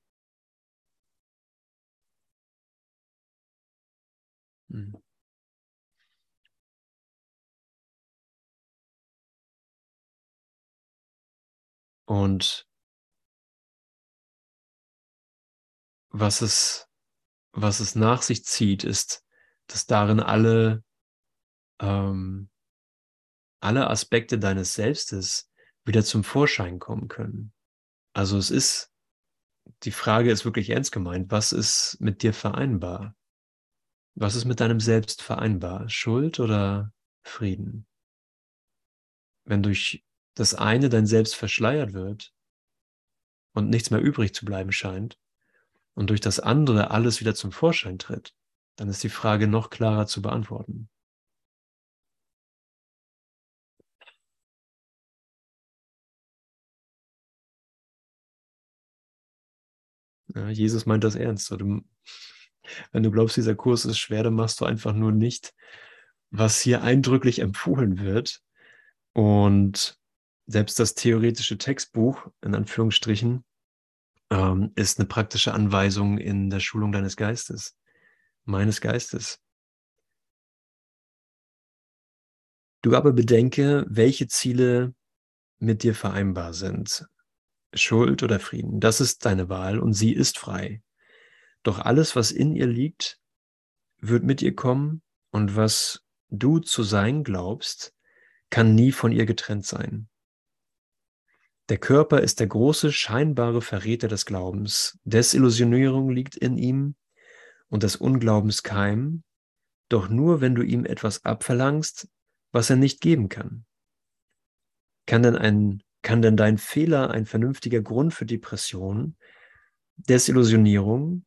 Hm. Und was es, was es nach sich zieht, ist, dass darin alle, ähm, alle Aspekte deines Selbstes wieder zum Vorschein kommen können. Also es ist, die Frage ist wirklich ernst gemeint, was ist mit dir vereinbar? Was ist mit deinem Selbst vereinbar? Schuld oder Frieden? Wenn durch das eine dein Selbst verschleiert wird und nichts mehr übrig zu bleiben scheint und durch das andere alles wieder zum Vorschein tritt, dann ist die Frage noch klarer zu beantworten. Ja, Jesus meint das ernst. Oder Wenn du glaubst, dieser Kurs ist schwer, dann machst du einfach nur nicht, was hier eindrücklich empfohlen wird. Und selbst das theoretische Textbuch, in Anführungsstrichen, ähm, ist eine praktische Anweisung in der Schulung deines Geistes, meines Geistes. Du aber bedenke, welche Ziele mit dir vereinbar sind. Schuld oder Frieden, das ist deine Wahl und sie ist frei. Doch alles, was in ihr liegt, wird mit ihr kommen und was du zu sein glaubst, kann nie von ihr getrennt sein. Der Körper ist der große scheinbare Verräter des Glaubens. Desillusionierung liegt in ihm und des Unglaubens Keim, doch nur wenn du ihm etwas abverlangst, was er nicht geben kann. Kann denn, ein, kann denn dein Fehler ein vernünftiger Grund für Depression, Desillusionierung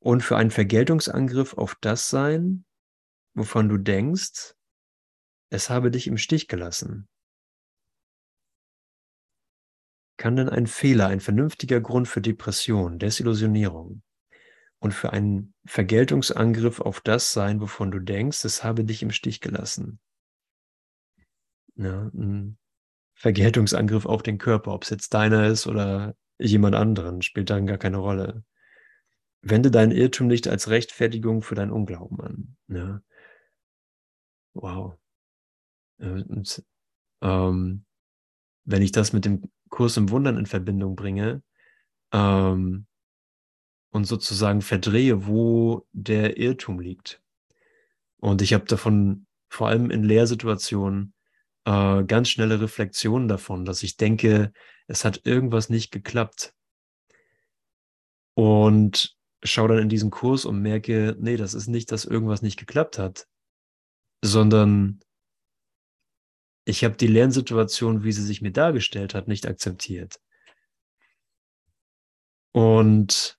und für einen Vergeltungsangriff auf das sein, wovon du denkst, es habe dich im Stich gelassen? Kann denn ein Fehler ein vernünftiger Grund für Depression, Desillusionierung und für einen Vergeltungsangriff auf das sein, wovon du denkst, es habe dich im Stich gelassen? Ja, ein Vergeltungsangriff auf den Körper, ob es jetzt deiner ist oder jemand anderen, spielt dann gar keine Rolle. Wende deinen Irrtum nicht als Rechtfertigung für dein Unglauben an. Ja. Wow. Und, ähm, wenn ich das mit dem Kurs im Wundern in Verbindung bringe ähm, und sozusagen verdrehe, wo der Irrtum liegt. Und ich habe davon vor allem in Lehrsituationen äh, ganz schnelle Reflexionen davon, dass ich denke, es hat irgendwas nicht geklappt. Und schaue dann in diesen Kurs und merke, nee, das ist nicht, dass irgendwas nicht geklappt hat, sondern ich habe die Lernsituation, wie sie sich mir dargestellt hat, nicht akzeptiert. Und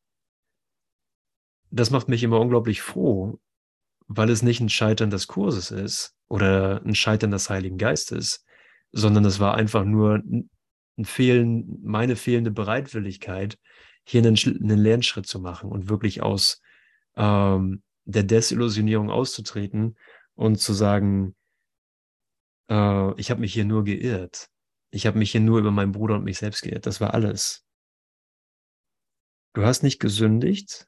das macht mich immer unglaublich froh, weil es nicht ein Scheitern des Kurses ist oder ein Scheitern des Heiligen Geistes, sondern es war einfach nur ein Fehlen, meine fehlende Bereitwilligkeit, hier einen, einen Lernschritt zu machen und wirklich aus ähm, der Desillusionierung auszutreten und zu sagen, äh, ich habe mich hier nur geirrt. Ich habe mich hier nur über meinen Bruder und mich selbst geirrt. Das war alles. Du hast nicht gesündigt,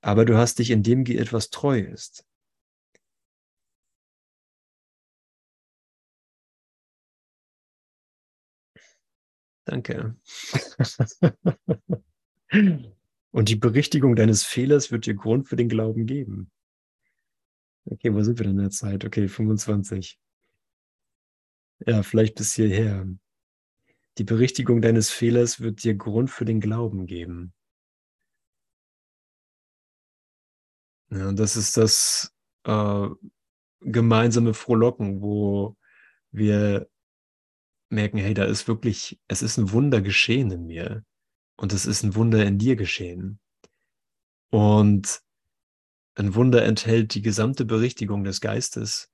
aber du hast dich in dem geirrt, was treu ist. Danke. Und die Berichtigung deines Fehlers wird dir Grund für den Glauben geben. Okay, wo sind wir denn in der Zeit? Okay, 25. Ja, vielleicht bis hierher. Die Berichtigung deines Fehlers wird dir Grund für den Glauben geben. Ja, das ist das äh, gemeinsame Frohlocken, wo wir merken, hey, da ist wirklich, es ist ein Wunder geschehen in mir und es ist ein Wunder in dir geschehen. Und ein Wunder enthält die gesamte Berichtigung des Geistes.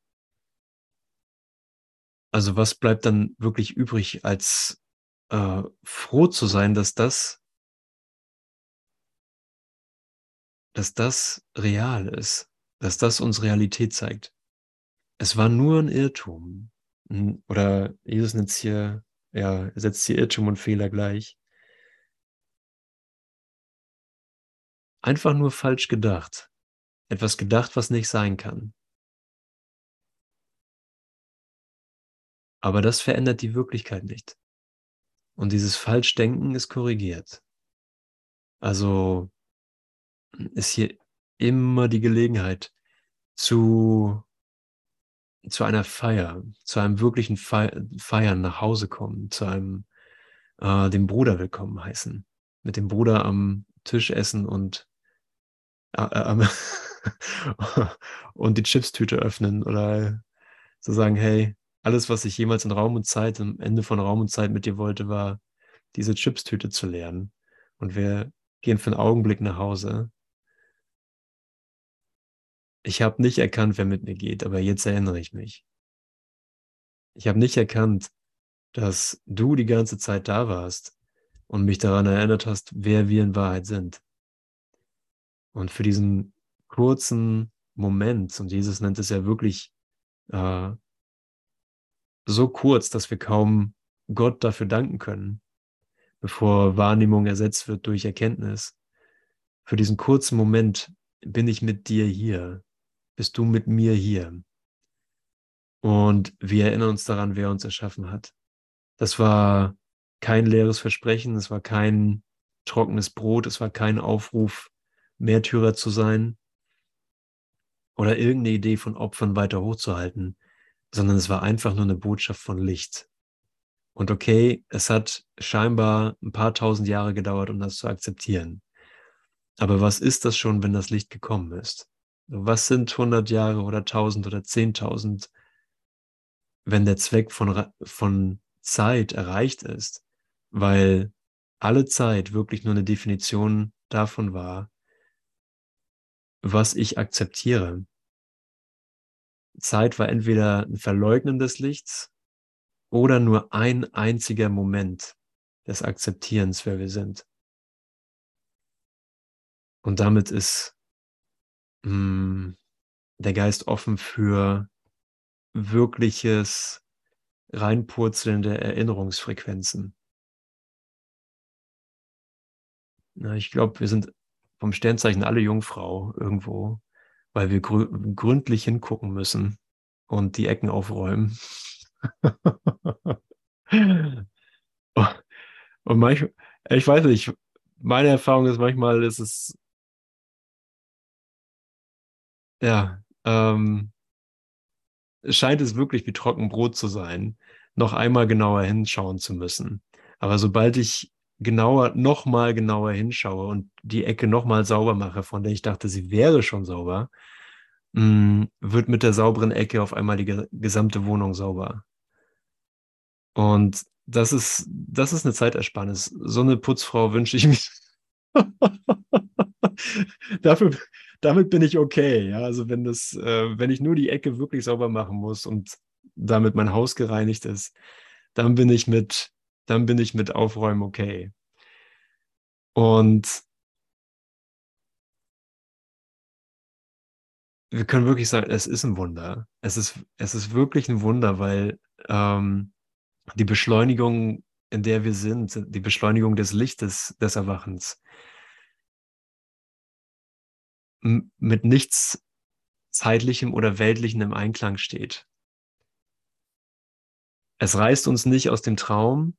Also was bleibt dann wirklich übrig, als äh, froh zu sein, dass das, dass das real ist, dass das uns Realität zeigt. Es war nur ein Irrtum. Oder Jesus nennt hier, ja, setzt hier Irrtum und Fehler gleich. Einfach nur falsch gedacht. Etwas gedacht, was nicht sein kann. Aber das verändert die Wirklichkeit nicht. Und dieses Falschdenken ist korrigiert. Also ist hier immer die Gelegenheit zu zu einer Feier, zu einem wirklichen Feiern nach Hause kommen, zu einem äh, dem Bruder willkommen heißen, mit dem Bruder am Tisch essen und äh, äh, und die Chipstüte öffnen oder zu sagen, hey, alles, was ich jemals in Raum und Zeit, am Ende von Raum und Zeit mit dir wollte, war, diese Chipstüte zu lernen. Und wir gehen für einen Augenblick nach Hause ich habe nicht erkannt, wer mit mir geht, aber jetzt erinnere ich mich. Ich habe nicht erkannt, dass du die ganze Zeit da warst und mich daran erinnert hast, wer wir in Wahrheit sind. Und für diesen kurzen Moment, und Jesus nennt es ja wirklich äh, so kurz, dass wir kaum Gott dafür danken können, bevor Wahrnehmung ersetzt wird durch Erkenntnis. Für diesen kurzen Moment bin ich mit dir hier, bist du mit mir hier. Und wir erinnern uns daran, wer uns erschaffen hat. Das war kein leeres Versprechen, es war kein trockenes Brot, es war kein Aufruf, Märtyrer zu sein oder irgendeine Idee von Opfern weiter hochzuhalten, sondern es war einfach nur eine Botschaft von Licht. Und okay, es hat scheinbar ein paar tausend Jahre gedauert, um das zu akzeptieren. Aber was ist das schon, wenn das Licht gekommen ist? Was sind 100 Jahre oder 1000 oder 10.000, wenn der Zweck von, von Zeit erreicht ist? Weil alle Zeit wirklich nur eine Definition davon war, was ich akzeptiere. Zeit war entweder ein Verleugnen des Lichts oder nur ein einziger Moment des Akzeptierens, wer wir sind. Und damit ist mh, hm, der Geist offen für wirkliches Reinpurzeln der Erinnerungsfrequenzen. Na, ich glaube, wir sind vom Sternzeichen alle Jungfrau irgendwo, weil wir grü gründlich hingucken müssen und die Ecken aufräumen. und manchmal, ich weiß nicht, meine Erfahrung ist, manchmal ist es, ja, ähm, scheint es wirklich wie Trockenbrot zu sein, noch einmal genauer hinschauen zu müssen. Aber sobald ich genauer, noch mal genauer hinschaue und die Ecke noch mal sauber mache, von der ich dachte, sie wäre schon sauber, mm, wird mit der sauberen Ecke auf einmal die gesamte Wohnung sauber. Und das ist, das ist eine Zeitersparnis. So eine Putzfrau wünsche ich mir. Dafür, damit bin ich okay. Ja, also wenn das, äh, wenn ich nur die Ecke wirklich sauber machen muss und damit mein Haus gereinigt ist, dann bin ich mit dann bin ich mit Aufräumen okay. Und wir können wirklich sagen, es ist ein Wunder. Es ist, es ist wirklich ein Wunder, weil ähm, die Beschleunigung, in der wir sind, die Beschleunigung des Lichtes, des Erwachens, mit nichts Zeitlichem oder Weltlichem im Einklang steht. Es reißt uns nicht aus dem Traum,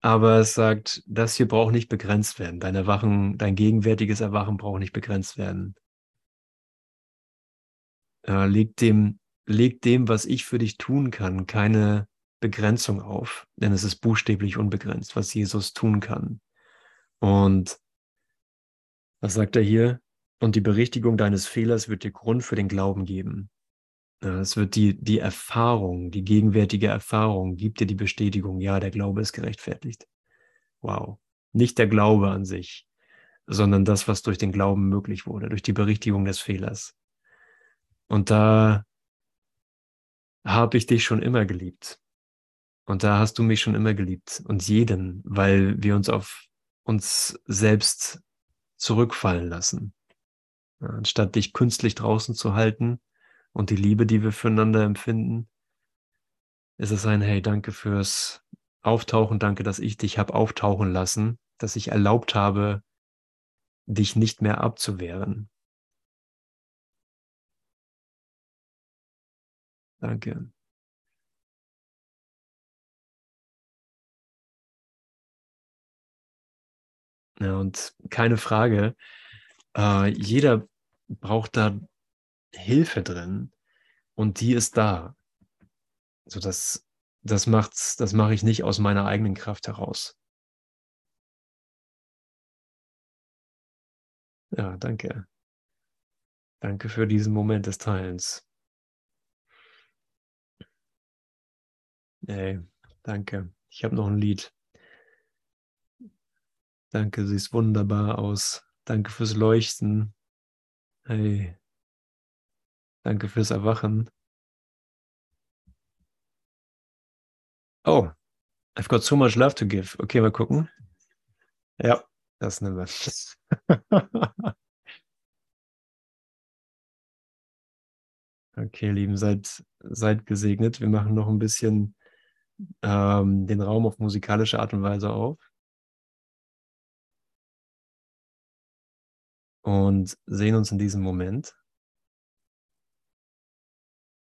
aber es sagt, das hier braucht nicht begrenzt werden. Dein Erwachen, dein gegenwärtiges Erwachen braucht nicht begrenzt werden. Äh, leg dem, leg dem, was ich für dich tun kann, keine Begrenzung auf, denn es ist buchstäblich unbegrenzt, was Jesus tun kann. Und was sagt er hier? Und die Berichtigung deines Fehlers wird dir Grund für den Glauben geben. Es wird die, die Erfahrung, die gegenwärtige Erfahrung, gibt dir die Bestätigung, ja, der Glaube ist gerechtfertigt. Wow. Nicht der Glaube an sich, sondern das, was durch den Glauben möglich wurde, durch die Berichtigung des Fehlers. Und da habe ich dich schon immer geliebt. Und da hast du mich schon immer geliebt. Und jeden, weil wir uns auf uns selbst zurückfallen lassen. Anstatt dich künstlich draußen zu halten, und die Liebe, die wir füreinander empfinden, ist es ein Hey, danke fürs Auftauchen, danke, dass ich dich habe auftauchen lassen, dass ich erlaubt habe, dich nicht mehr abzuwehren. Danke. Ja, und keine Frage, äh, jeder braucht da Hilfe drin und die ist da. So das, das macht's, das mache ich nicht aus meiner eigenen Kraft heraus. Ja, danke. Danke für diesen Moment des Teilens. Ey, danke. Ich habe noch ein Lied. Danke, siehst wunderbar aus. Danke fürs Leuchten. Hey, Danke fürs Erwachen. Oh, I've got so much love to give. Okay, mal gucken. Ja, das nehmen wir. okay, Lieben, seid, seid gesegnet. Wir machen noch ein bisschen ähm, den Raum auf musikalische Art und Weise auf. Und sehen uns in diesem Moment.